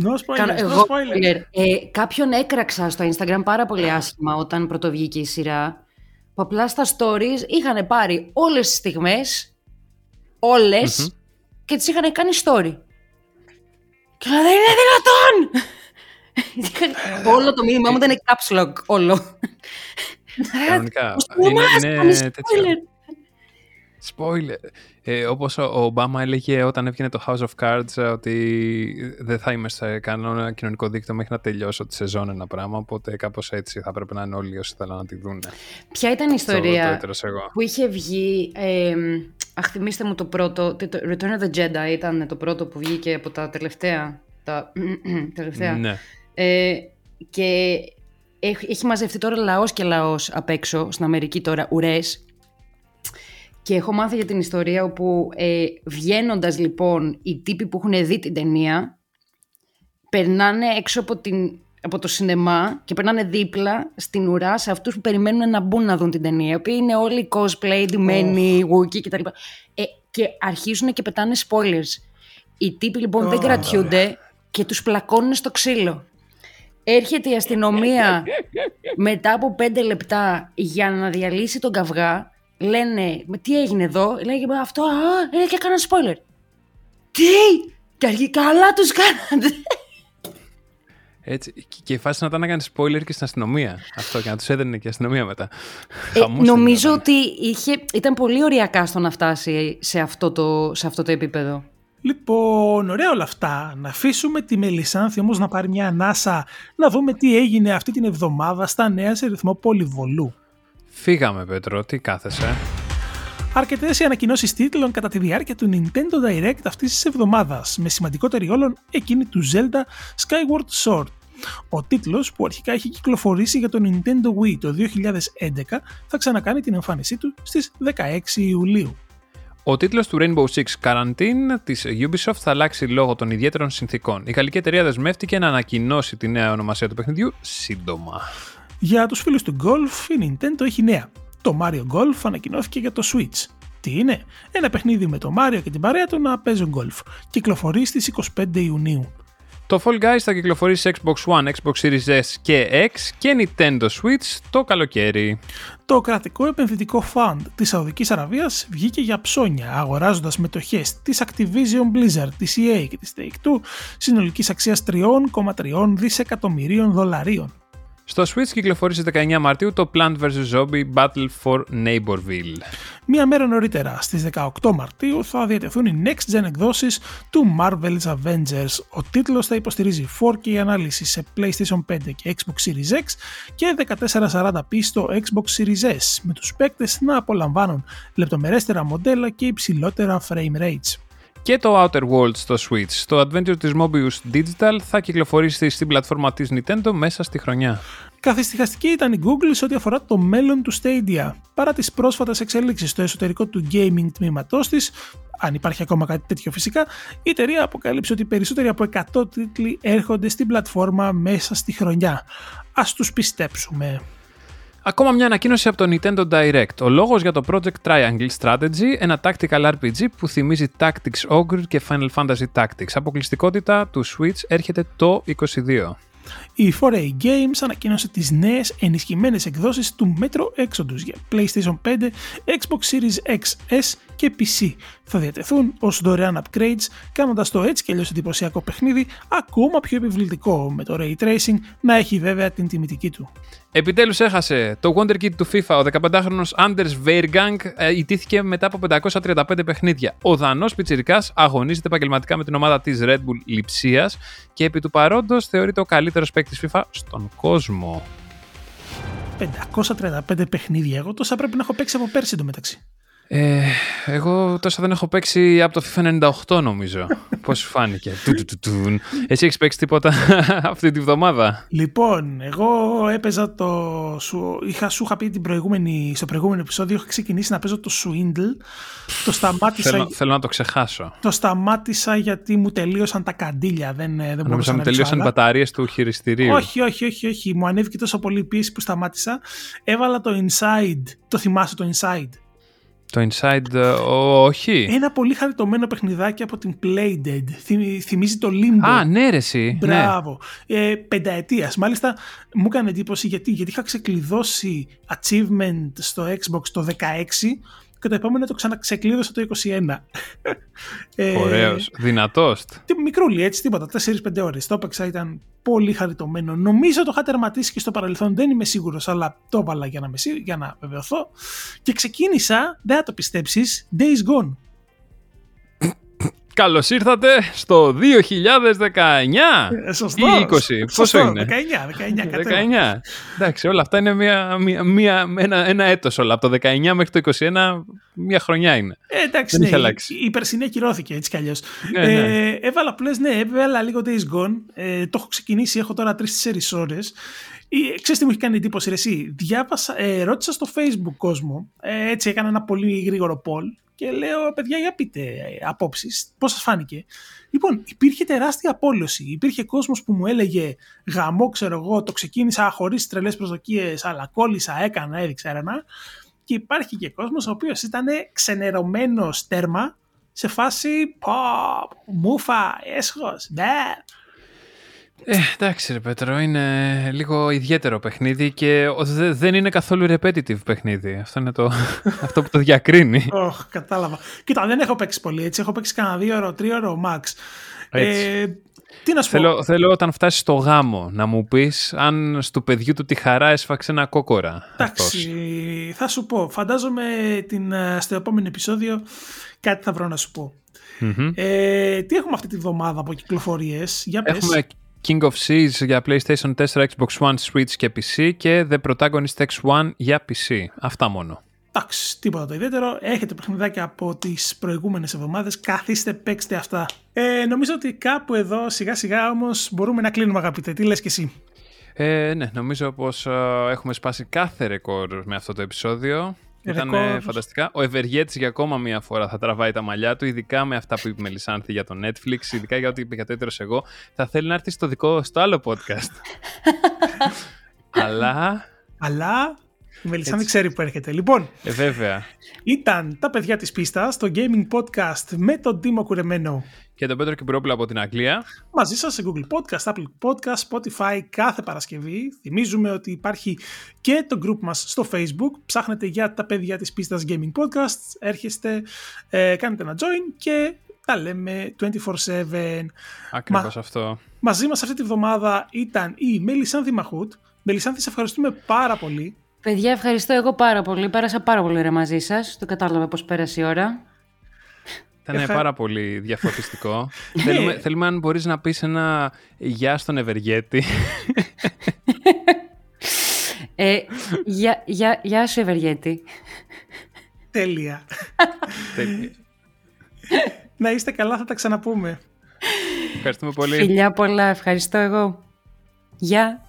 No spoiler, ε, κάποιον έκραξα στο Instagram πάρα πολύ άσχημα όταν πρωτοβγήκε η σειρά. Που απλά στα stories είχαν πάρει όλες τις στιγμές, και τις είχαν κάνει story. Και λέω, δεν είναι δυνατόν! Όλο το μήνυμά μου ήταν caps lock, όλο. Κανονικά. Είναι, είναι τέτοιο. Spoiler. Ε, όπως ο Ομπάμα έλεγε όταν έβγαινε το House of Cards ότι δεν θα είμαι σε κανένα κοινωνικό δίκτυο μέχρι να τελειώσω τη σεζόν ένα πράγμα, οπότε κάπως έτσι θα πρέπει να είναι όλοι όσοι θέλουν να τη δουν. Ποια ήταν η ιστορία που είχε βγει, ε, αχ θυμίστε μου το πρώτο, το Return of the Jedi ήταν το πρώτο που βγήκε από τα τελευταία, τα τελευταία. Ναι. Ε, και έχει μαζευτεί τώρα λαός και λαός απ' έξω στην Αμερική τώρα, ουρές. Και έχω μάθει για την ιστορία όπου ε, βγαίνοντας λοιπόν οι τύποι που έχουν δει την ταινία περνάνε έξω από, την, από το σινεμά και περνάνε δίπλα στην ουρά σε αυτούς που περιμένουν να μπουν να δουν την ταινία. Οι οποίοι είναι όλοι cosplay, ντυμένοι, oh. wookie κτλ. Ε, και αρχίζουν και πετάνε spoilers. Οι τύποι λοιπόν δεν κρατιούνται και τους πλακώνουν στο ξύλο. Έρχεται η αστυνομία μετά από πέντε λεπτά για να διαλύσει τον καυγά. Λένε, με τι έγινε εδώ; Λέγε, αυτό, α, είναι και έκανα spoiler. Τι! Και αρχικά καλά τους κάνατε. Έτσι. Και η φάση να ήταν να κάνει spoiler και στην αστυνομία. Αυτό και να τους έδαινε και η αστυνομία μετά. Ε, νομίζω ότι είχε, ήταν πολύ ωριακά στο να φτάσει σε αυτό το, σε αυτό το επίπεδο. Λοιπόν, ωραία όλα αυτά. Να αφήσουμε τη Μελισάνθη όμως να πάρει μια ανάσα, να δούμε τι έγινε αυτή την εβδομάδα στα νέα σε ρυθμό πολυβολού. Φύγαμε, Πέτρο. Τι κάθεσαι; Αρκετές οι ανακοινώσεις τίτλων κατά τη διάρκεια του Nintendo Direct αυτής της εβδομάδας, με σημαντικότερη όλων εκείνη του Zelda Skyward Sword. Ο τίτλος, που αρχικά έχει κυκλοφορήσει για το Nintendo Wii το 2011, θα ξανακάνει την εμφάνισή του στις 16 Ιουλίου. Ο τίτλος του Rainbow Six Quarantine της Ubisoft θα αλλάξει λόγω των ιδιαίτερων συνθήκων. Η γαλλική εταιρεία δεσμεύτηκε να ανακοινώσει τη νέα ονομασία του παιχνιδιού σύντομα. Για τους φίλους του Golf, η Nintendo έχει νέα. Το Mario Golf ανακοινώθηκε για το Switch. Τι είναι; Ένα παιχνίδι με το Mario και την παρέα του να παίζουν golf. Κυκλοφορεί στις 25 Ιουνίου. Το Fall Guys θα κυκλοφορήσει σε Xbox One, Xbox Series S και X και Nintendo Switch το καλοκαίρι. Το κρατικό επενδυτικό fund της Σαουδικής Αραβίας βγήκε για ψώνια αγοράζοντας μετοχές της Activision Blizzard, της EA και της Take-Two συνολικής αξίας 3,3 δισεκατομμυρίων δολαρίων. Στο Switch κυκλοφόρησε 19 Μαρτίου το Plant vs. Zombie Battle for Neighborville. Μία μέρα νωρίτερα, στις 18 Μαρτίου, θα διατεθούν οι Next Gen εκδόσεις του Marvel's Avengers. Ο τίτλος θα υποστηρίζει 4K ανάλυση σε PlayStation 5 και Xbox Series X και 1440p στο Xbox Series S, με τους παίκτες να απολαμβάνουν λεπτομερέστερα μοντέλα και υψηλότερα frame rates και το Outer Worlds στο Switch. Το Adventure της Mobius Digital θα κυκλοφορήσει στην πλατφόρμα της Nintendo μέσα στη χρονιά. Καθιστικαστική ήταν η Google σε ό,τι αφορά το μέλλον του Stadia. Παρά τις πρόσφατες εξέλιξεις στο εσωτερικό του gaming τμήματός της, αν υπάρχει ακόμα κάτι τέτοιο φυσικά, η εταιρεία αποκάλυψε ότι περισσότεροι από 100 τίτλοι έρχονται στην πλατφόρμα μέσα στη χρονιά. Ας τους πιστέψουμε. Ακόμα μια ανακοίνωση από το Nintendo Direct. Ο λόγος για το Project Triangle Strategy, ένα tactical RPG που θυμίζει Tactics Ogre και Final Fantasy Tactics. Αποκλειστικότητα του Switch έρχεται το 22. Η 4A Games ανακοίνωσε τις νέες ενισχυμένες εκδόσεις του Metro Exodus για PlayStation 5, Xbox Series X, S και PC. Θα διατεθούν ως δωρεάν upgrades, κάνοντας το έτσι και αλλιώς εντυπωσιακό παιχνίδι ακόμα πιο επιβλητικό, με το Ray Tracing να έχει βέβαια την τιμητική του. Επιτέλους έχασε. Το Wonder Kid του FIFA, ο 15χρονος Anders Weirgang, ε, ιτήθηκε μετά από 535 παιχνίδια. Ο Δανός Πιτσιρικάς αγωνίζεται επαγγελματικά με την ομάδα της Red Bull Λιψίας και επί του παρόντος θεωρείται ο καλύτερος παίκτης FIFA στον κόσμο. 535 παιχνίδια. Εγώ τόσα πρέπει να έχω παίξει από πέρσι το μεταξύ. Ε, εγώ τόσα δεν έχω παίξει από το FIFA 98 νομίζω. Πώς σου φάνηκε. Εσύ έχεις παίξει τίποτα αυτή τη βδομάδα; Λοιπόν, εγώ έπαιζα το. Σου, είχα, σου είχα πει την προηγούμενη, στο προηγούμενο επεισόδιο είχα ξεκινήσει να παίζω το Swindle. Το σταμάτησα. Θέλω, θέλω να το ξεχάσω. Το σταμάτησα γιατί μου τελείωσαν τα καντήλια. Δεν, δεν μπορούσα να μου τελείωσαν οι μπαταρίες του χειριστηρίου. Όχι, όχι, όχι, όχι. Μου ανέβηκε τόσο πολύ η πίεση που σταμάτησα. Έβαλα το Inside. Το θυμάσαι το Inside; Το Inside, ε, όχι. Ένα πολύ χαριτωμένο παιχνιδάκι από την Playdead. θυμίζει το Limbo. Α, ναι, ρε, εσύ. Ναι. Μπράβο. Ναι. Ε, πενταετίας. Μάλιστα, μου έκανε εντύπωση γιατί, γιατί είχα ξεκλειδώσει achievement στο Xbox το 16 και το επόμενο το ξαναξεκλείδωσα το 21. ε, Ωραίος. Δυνατός. Τι μικρούλι, έτσι, τίποτα. 4-5 ώρες. Το έπαιξα, ήταν πολύ χαριτωμένο. Νομίζω το είχα τερματίσει και στο παρελθόν, δεν είμαι σίγουρος, αλλά το έβαλα για να, με, για να βεβαιωθώ. Και ξεκίνησα, δεν θα το πιστέψεις, Days Gone. Καλώς ήρθατε στο 2019 ε, σωστός, ή 20. Πόσο είναι; 19, 19, 19. Εντάξει, όλα αυτά είναι μια, μια, μια, ένα, ένα έτος όλα. Από το 19 μέχρι το 21 μια χρονιά είναι. Ε, εντάξει, Δεν ναι, η, η περσινή ακυρώθηκε έτσι κι αλλιώς. Ναι, ναι. Ε, έβαλα πλές, ναι, έβαλα λίγο Days Gone. Ε, το έχω ξεκινήσει, έχω τώρα 3-4 ώρες. Ε, ξέρεις τι μου έχει κάνει εντύπωση ρε, εσύ; Διάβασα, ε, ρώτησα στο facebook κόσμο, ε, έτσι έκανα ένα πολύ γρήγορο poll και λέω, παιδιά, για πείτε ε, απόψεις, πώς σας φάνηκε. Λοιπόν, υπήρχε τεράστια απόλυση. Υπήρχε κόσμος που μου έλεγε γαμό, ξέρω εγώ, το ξεκίνησα χωρίς τρελές προσδοκίες, αλλά κόλλησα, έκανα, έδειξα ένα. Και υπάρχει και κόσμος ο οποίος ήταν ξενερωμένος τέρμα σε φάση πω, μούφα, έσχος, ναι. Ε, εντάξει ρε Πέτρο, είναι λίγο ιδιαίτερο παιχνίδι και δεν είναι καθόλου repetitive παιχνίδι. Αυτό είναι το, αυτό που το διακρίνει. Oh, κατάλαβα. Κοίτα, δεν έχω παίξει πολύ έτσι. Έχω παίξει κανένα δύο ώρο, τρία ώρο max. Ε, τι να σου θέλω, πω; Θέλω όταν φτάσεις στο γάμο να μου πεις αν στο παιδιού του τη χαρά έσφαξε ένα κόκορα. Εντάξει, θα σου πω. Φαντάζομαι την, ε, στο επόμενο επεισόδιο κάτι θα βρω να σου πω. Mm-hmm. Ε, τι έχουμε αυτή τη βδομάδα από κυκλοφορίες, για πες. Έχουμε King of Seas για PlayStation 4, Xbox One, Switch και PC και The Protagonist X1 για PC. Αυτά μόνο. Εντάξει, τίποτα το ιδιαίτερο. Έχετε παιχνιδάκια από τις προηγούμενες εβδομάδες. Καθίστε, παίξτε αυτά. Ε, νομίζω ότι κάπου εδώ σιγά σιγά όμως μπορούμε να κλείνουμε, αγαπητέ. Τι λες και εσύ; Ε, ναι, νομίζω πως ε, έχουμε σπάσει κάθε ρεκόρ με αυτό το επεισόδιο. Ήταν φανταστικά. Ο Ευεργέτης για ακόμα μία φορά θα τραβάει τα μαλλιά του, ειδικά με αυτά που είπε η Μελισάνθη για το Netflix, ειδικά για ό,τι είπε για το έτερο εγώ. Θα θέλει να έρθει στο δικό, στο άλλο podcast. Αλλά. Αλλά η Μελισάνθη ξέρει που έρχεται. Λοιπόν, ε, βέβαια. ήταν τα παιδιά της πίστας, το Gaming Podcast με τον Τίμο Κουρεμένο. Και τον Πέτρο Κυπρόπουλο από την Αγγλία. Μαζί σας σε Google Podcast, Apple Podcast, Spotify κάθε Παρασκευή. Θυμίζουμε ότι υπάρχει και το group μας στο Facebook. Ψάχνετε για τα παιδιά της πίστας Gaming Podcast. Έρχεστε, ε, κάνετε ένα join και τα λέμε 24-7. Ακριβώς αυτό. Μαζί μας αυτή τη βδομάδα ήταν η Μελισάνθη Μαχούτ. Μελισάνθη, σε ευχαριστούμε πάρα πολύ. Παιδιά, ευχαριστώ εγώ πάρα πολύ. Πέρασα πάρα πολύ ωραία μαζί σας. Το κατάλαβα πώ πέρασε η ώρα. Ήταν πάρα πολύ διαφωτιστικό. θέλουμε, θέλουμε αν μπορείς να πεις ένα γεια στον Ευεργέτη. ε, γεια, γεια, γεια σου Ευεργέτη. Τέλεια. να είστε καλά, θα τα ξαναπούμε. Ευχαριστούμε πολύ. Φιλιά πολλά, ευχαριστώ εγώ. Γεια.